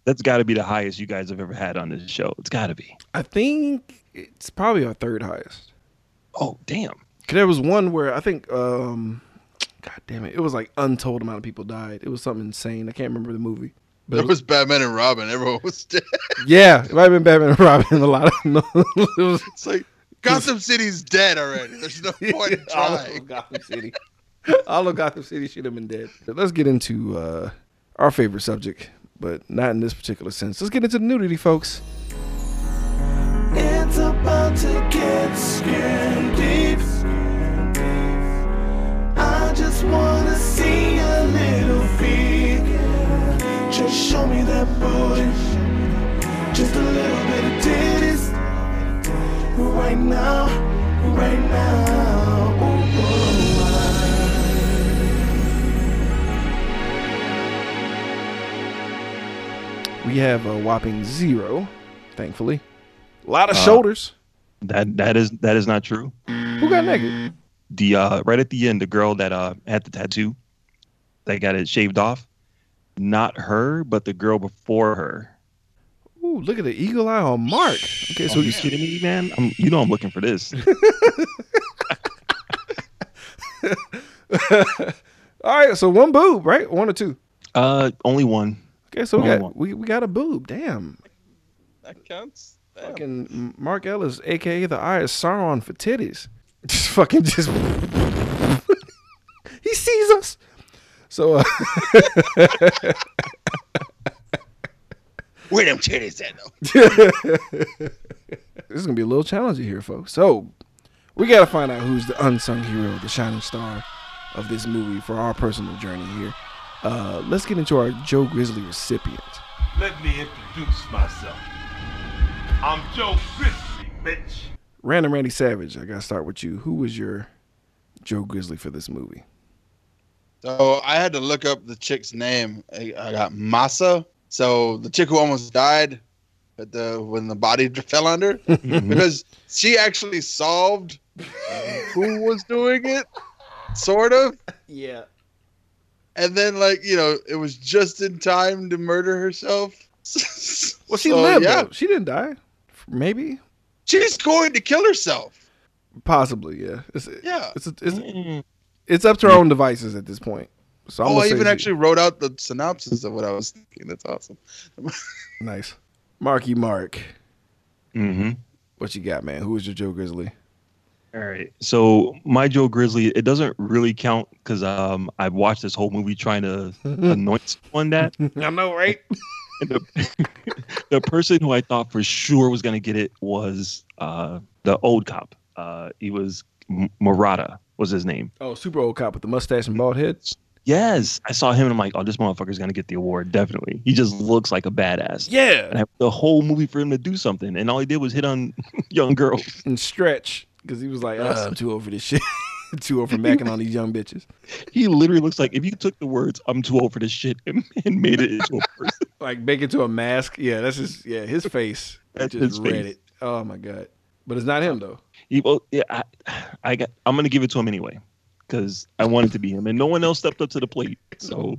That's got to be the highest you guys have ever had on this show. It's got to be. I think it's probably our third highest. Oh, damn. Cause there was one where I think, um, God damn it, it was like untold amount of people died. It was something insane. I can't remember the movie. But it was Batman and Robin. Everyone was dead. yeah, it might have been Batman and Robin. A lot of no, it was It's like Gotham City's dead already. There's no point in all of trying. Gotham City. All of Gotham City should have been dead. But let's get into uh, our favorite subject, but not in this particular sense. Let's get into the nudity, folks. It's about to get scary deep. I just wanna see a little peek. Just show me that booty. Just a little bit of titties. Right now, right now. We have a whopping zero, thankfully. A lot of Uh, shoulders. That that is that is not true. Who got naked? The uh right at the end, the girl that uh had the tattoo, that got it shaved off. Not her, but the girl before her. Ooh, look at the eagle eye on Mark. Okay, so So you kidding me, man? I'm, you know I'm looking for this. all right, so one boob, right? One or two. Uh, only one. Okay, so we Only got one. we, we got a boob. Damn. That counts. Damn. Fucking Mark Ellis, aka the Eye of Sauron for titties. Just fucking just He sees us. So uh, Where them titties at though? this is gonna be a little challenging here, folks. So we gotta find out who's the unsung hero, the shining star of this movie for our personal journey here. Uh, let's get into our Joe Grizzly recipient. Let me introduce myself. I'm Joe Grizzly, bitch. Random Randy Savage. I gotta start with you. Who was your Joe Grizzly for this movie? So I had to look up the chick's name. I, I got Masa. So the chick who almost died at the when the body fell under because she actually solved who was doing it, sort of. Yeah. And then like you know it was just in time to murder herself. Well, she So, lived. Yeah, though. She didn't die. Maybe. she's going to kill herself. Possibly. Yeah. It's, Yeah. It's it's, Mm. it's up to her own devices at this point. So I'm oh, I even she- actually wrote out the synopsis of what I was thinking. That's awesome. nice. Marky Mark. Mm-hmm. What you got, man? Who was your Joe Grizzly? All right. So my Joe Grizzly, it doesn't really count because um I watched this whole movie trying to anoint someone that. I know, right? The, the person who I thought for sure was gonna get it was uh the old cop. Uh he was M- Murata was his name. Oh, super old cop with the mustache and bald head. Yes, I saw him and I'm like, oh, this motherfucker's gonna get the award definitely. He just looks like a badass. Yeah. And I, the whole movie for him to do something, and all he did was hit on young girls. And stretch because he was like, Yes. "Uh, I'm too old for this shit. too old for macking on these young bitches. He literally looks like if you took the words "I'm too old for this shit" and, and made it into a person. Like make it to a mask. Yeah, that's just yeah, his face. That's just his read face. it. Oh my god. But it's not him though. He, well, yeah, I, I got. I'm gonna give it to him anyway because I want it to be him, and no one else stepped up to the plate. So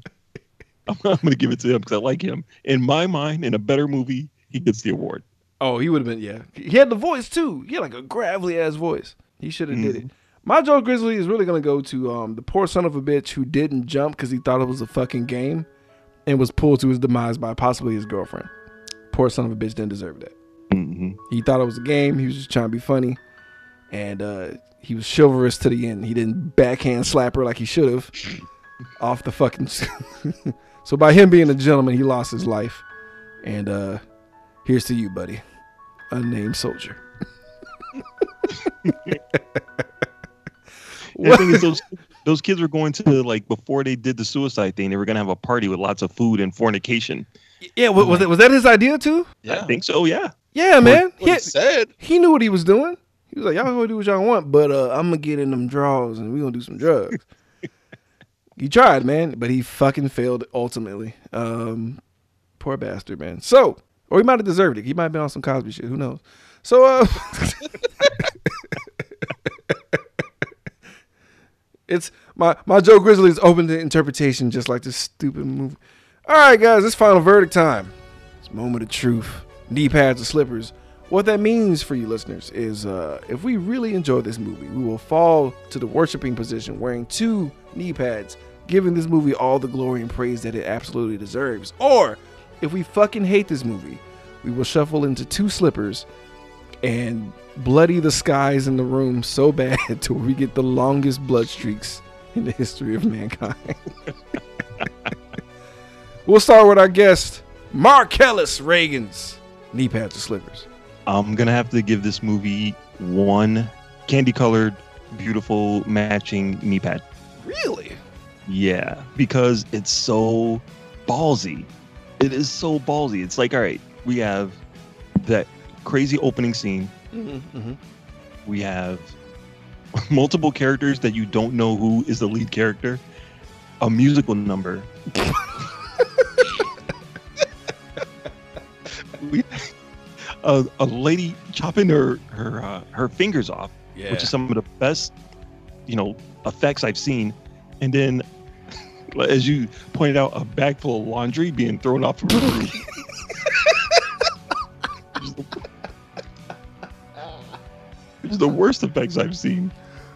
I'm, I'm gonna give it to him because I like him. In my mind, in a better movie, he gets the award. Oh, he would have been yeah. He had the voice too. He had like a gravelly ass voice. He should have did it. Mm-hmm. My Joe Grizzly is really gonna go to um the poor son of a bitch who didn't jump because he thought it was a fucking game, and was pulled to his demise by possibly his girlfriend. Poor son of a bitch didn't deserve that. hmm He thought it was a game. He was just trying to be funny, and uh, he was chivalrous to the end. He didn't backhand slap her like he should have off the fucking. so by him being a gentleman, he lost his life. And uh, here's to you, buddy, unnamed soldier. The thing is, those those kids were going to like before they did the suicide thing. They were gonna have a party with lots of food and fornication. Yeah, wa- was that was that his idea too? I think so. Yeah. Yeah, man. What He, he said. he knew what he was doing. He was like, "Y'all go do what y'all want, but uh, I'm gonna get in them draws and we gonna do some drugs." he tried, man, but he fucking failed ultimately. Um, poor bastard, man. So, or he might have deserved it. He might have been on some Cosby shit. Who knows? So, uh, it's my my Joe Grizzly is open to interpretation, just like this stupid movie. All right, guys, it's final verdict time. It's moment of truth. Knee pads or slippers. What that means for you listeners is uh, if we really enjoy this movie, we will fall to the worshiping position wearing two knee pads, giving this movie all the glory and praise that it absolutely deserves. Or if we fucking hate this movie, we will shuffle into two slippers and bloody the skies in the room so bad to where we get the longest blood streaks in the history of mankind. we'll start with our guest, Mark Ellis Reagan's knee pads or slippers. I'm gonna have to give this movie one candy colored, beautiful matching knee pad. Really? Yeah, because it's so ballsy. It is so ballsy. It's like, all right, we have that crazy opening scene. Mm-hmm. We have multiple characters that you don't know who is the lead character. A musical number. we, a, a lady chopping her her uh, her fingers off Yeah. which is some of the best, you know, effects I've seen. And then, as you pointed out, a bag full of laundry being thrown off of a roof. It's the- worst effects I've seen.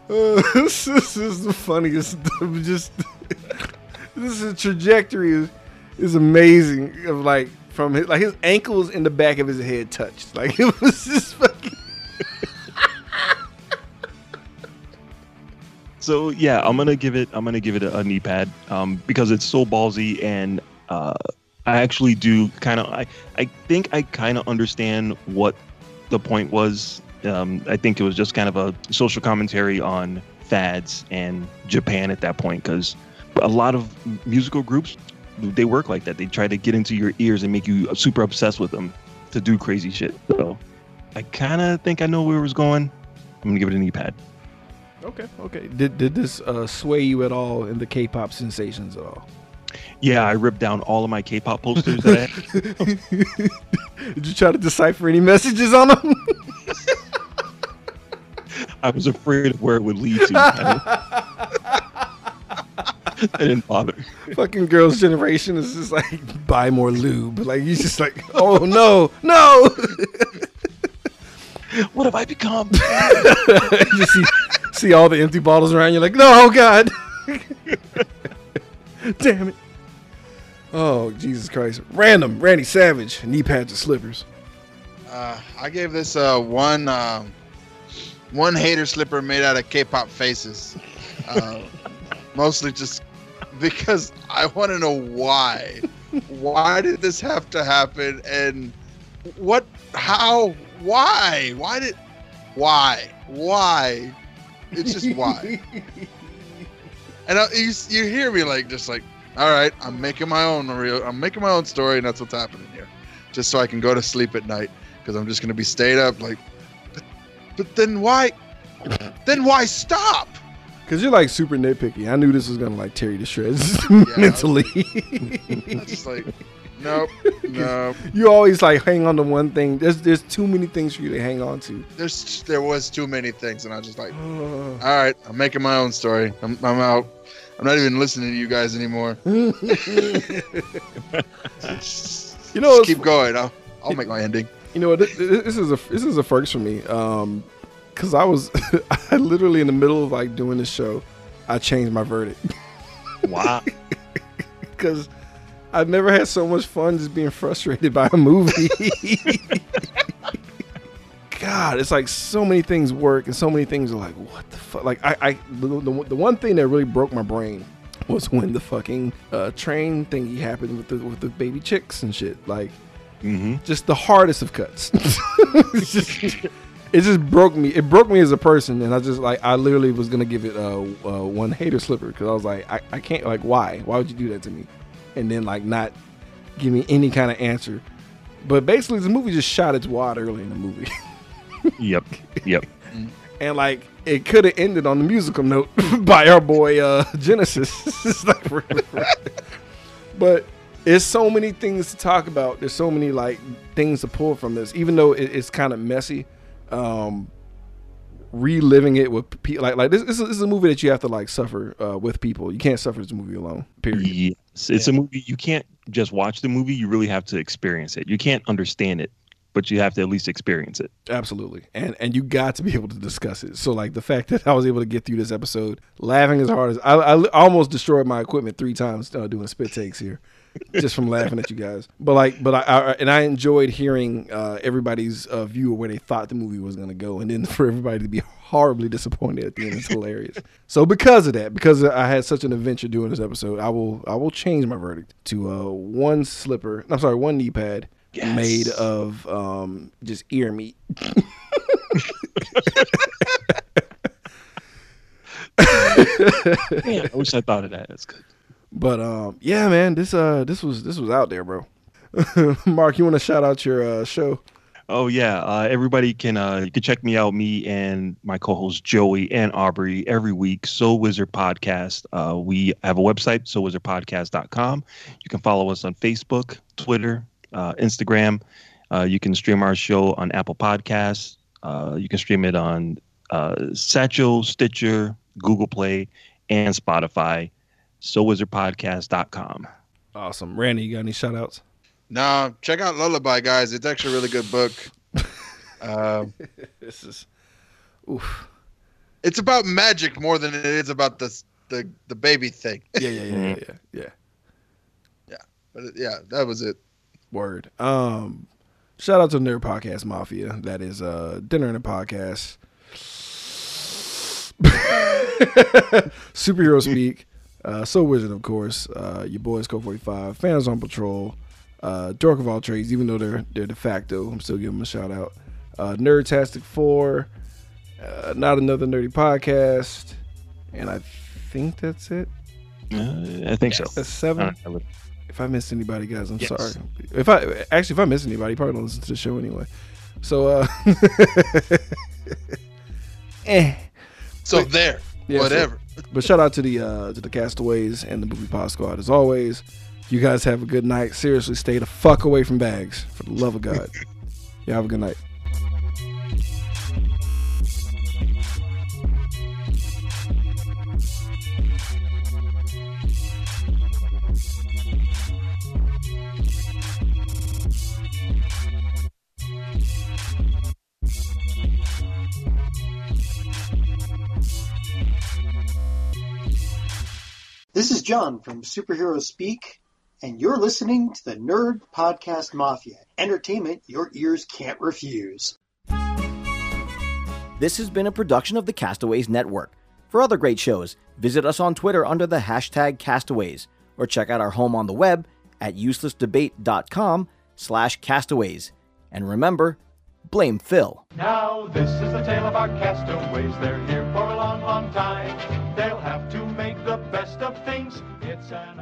Uh, this, this is the funniest. Just this is trajectory is, is amazing. Of like from his like his ankles in the back of his head touched. Like it was just fucking. So yeah, I'm gonna give it. I'm gonna give it a, a knee pad um, because it's so ballsy, and uh, I actually do kind of. I I think I kind of understand what the point was. Um, I think it was just kind of a social commentary on fads and Japan at that point, because a lot of musical groups they work like that. They try to get into your ears and make you super obsessed with them to do crazy shit. So I kind of think I know where it was going. I'm gonna give it a knee pad. Okay, okay. Did did this uh, sway you at all in the K-pop sensations at all? Yeah, I ripped down all of my K-pop posters that I had. Did you try to decipher any messages on them? I was afraid of where it would lead to. I didn't bother. Fucking girls' generation is just like buy more lube. Like he's just like, oh no, no. What have I become? you see see all the empty bottles around. You're like, no, God. Damn it. Oh Jesus Christ! Random, Randy Savage, knee pads and slippers. Uh, I gave this uh, one uh, one hater slipper made out of K-pop faces, uh, mostly just because I want to know why. Why did this have to happen? And what? How? Why? Why did? Why? Why? It's just why. And I, you, you hear me like just like, all right, I'm making my own real, I'm making my own story, and that's what's happening here, just so I can go to sleep at night because I'm just gonna be stayed up like. But, but then why? then why stop? Cause you're like super nitpicky. I knew this was gonna like tear you to shreds Yeah. mentally. It's just like, nope, nope. you always like hang on to one thing. There's there's too many things for you to hang on to. There's there was too many things, and I was just like, all right, I'm making my own story. I'm, I'm out. I'm not even listening to you guys anymore. you know, it's, keep going. I'll, I'll make my ending. you know this, this is a this is a first for me. Um, cause I was I literally in the middle of like doing this show, I changed my verdict. Wow. because I've never had so much fun just being frustrated by a movie. God, it's like so many things work and so many things are like, what the fuck? Like, I, I the, the, the one thing that really broke my brain was when the fucking uh, train thingy happened with the with the baby chicks and shit. Like, mm-hmm. just the hardest of cuts. it's just, it just broke me. It broke me as a person, and I just like I literally was gonna give it uh, uh one hater slipper because I was like I, I can't like why why would you do that to me, and then like not give me any kind of answer. But basically, the movie just shot its wad early in the movie, Yep. Yep. and like it could have ended on the musical note by our boy uh Genesis. But it's so many things to talk about. There's so many like things to pull from this, even though it, it's kind of messy. Um, reliving it with people like like this, this, is, this is a movie that you have to like suffer uh, with people. You can't suffer this movie alone. Period. Yes. It's a movie you can't just watch the movie, you really have to experience it. You can't understand it, but you have to at least experience it. Absolutely, and and you got to be able to discuss it. So like the fact that I was able to get through this episode laughing as hard as I, I almost destroyed my equipment three times uh, doing spit takes here, just from laughing at you guys. But like, but I, I and I enjoyed hearing uh, everybody's uh, view of where they thought the movie was gonna go, and then for everybody to be horribly disappointed at the end is hilarious. So because of that, because I had such an adventure doing this episode, I will I will change my verdict to uh, one slipper. I'm sorry, one knee pad. Yes. Made of um, just ear meat. Man, I wish I thought of that. That's good. But um, yeah, man, this uh, this was this was out there, bro. Mark, you want to shout out your uh, show? Oh yeah, uh, everybody can uh, you can check me out, me and my co-host Joey and Aubrey every week. Soul Wizard Podcast. Uh, we have a website, soulwizardpodcast.com. You can follow us on Facebook, Twitter, uh, Instagram. Uh, you can stream our show on Apple Podcasts. Uh, you can stream it on Satchel, Stitcher, Google Play, and Spotify. SoulWizardPodcast.com. Awesome, Randy. You got any shout outs? No, check out Lullaby, guys. It's actually a really good book. Um, This is, oof. it's about magic more than it is about the the, the baby thing. Yeah, yeah, yeah, yeah, yeah, yeah. But it- yeah, that was it. Word. Um, shout out to Nerd Podcast Mafia. That is uh, dinner and a podcast. Superhero speak. Uh, Soul Wizard, of course. Uh, your boys Code 45. Fans on Patrol. Uh, Dork of all trades. Even though they're they're de facto, I'm still giving them a shout out. Uh, Nerdtastic Four. Uh, not another nerdy podcast. And I think that's it. Uh, I think so. That's seven. I. If I missed anybody, guys, I'm Yes. sorry. If I actually, if I miss anybody, you probably don't listen to the show anyway. So, uh, eh. So there, Yeah, so- whatever. But shout out to the uh, to the castaways and the movie pod squad as always. You guys have a good night. Seriously, stay the fuck away from bags for the love of God. Y'all have a good night. This is John from Superhero Speak, and you're listening to the Nerd Podcast Mafia. Entertainment your ears can't refuse. This has been a production of the Castaways Network. For other great shows, visit us on Twitter under the hashtag Castaways, or check out our home on the web at uselessdebate.com slash castaways. And remember, blame Phil. Now this is the tale of our castaways. They're here for a long, long time. They'll have to make the best of things. It's an.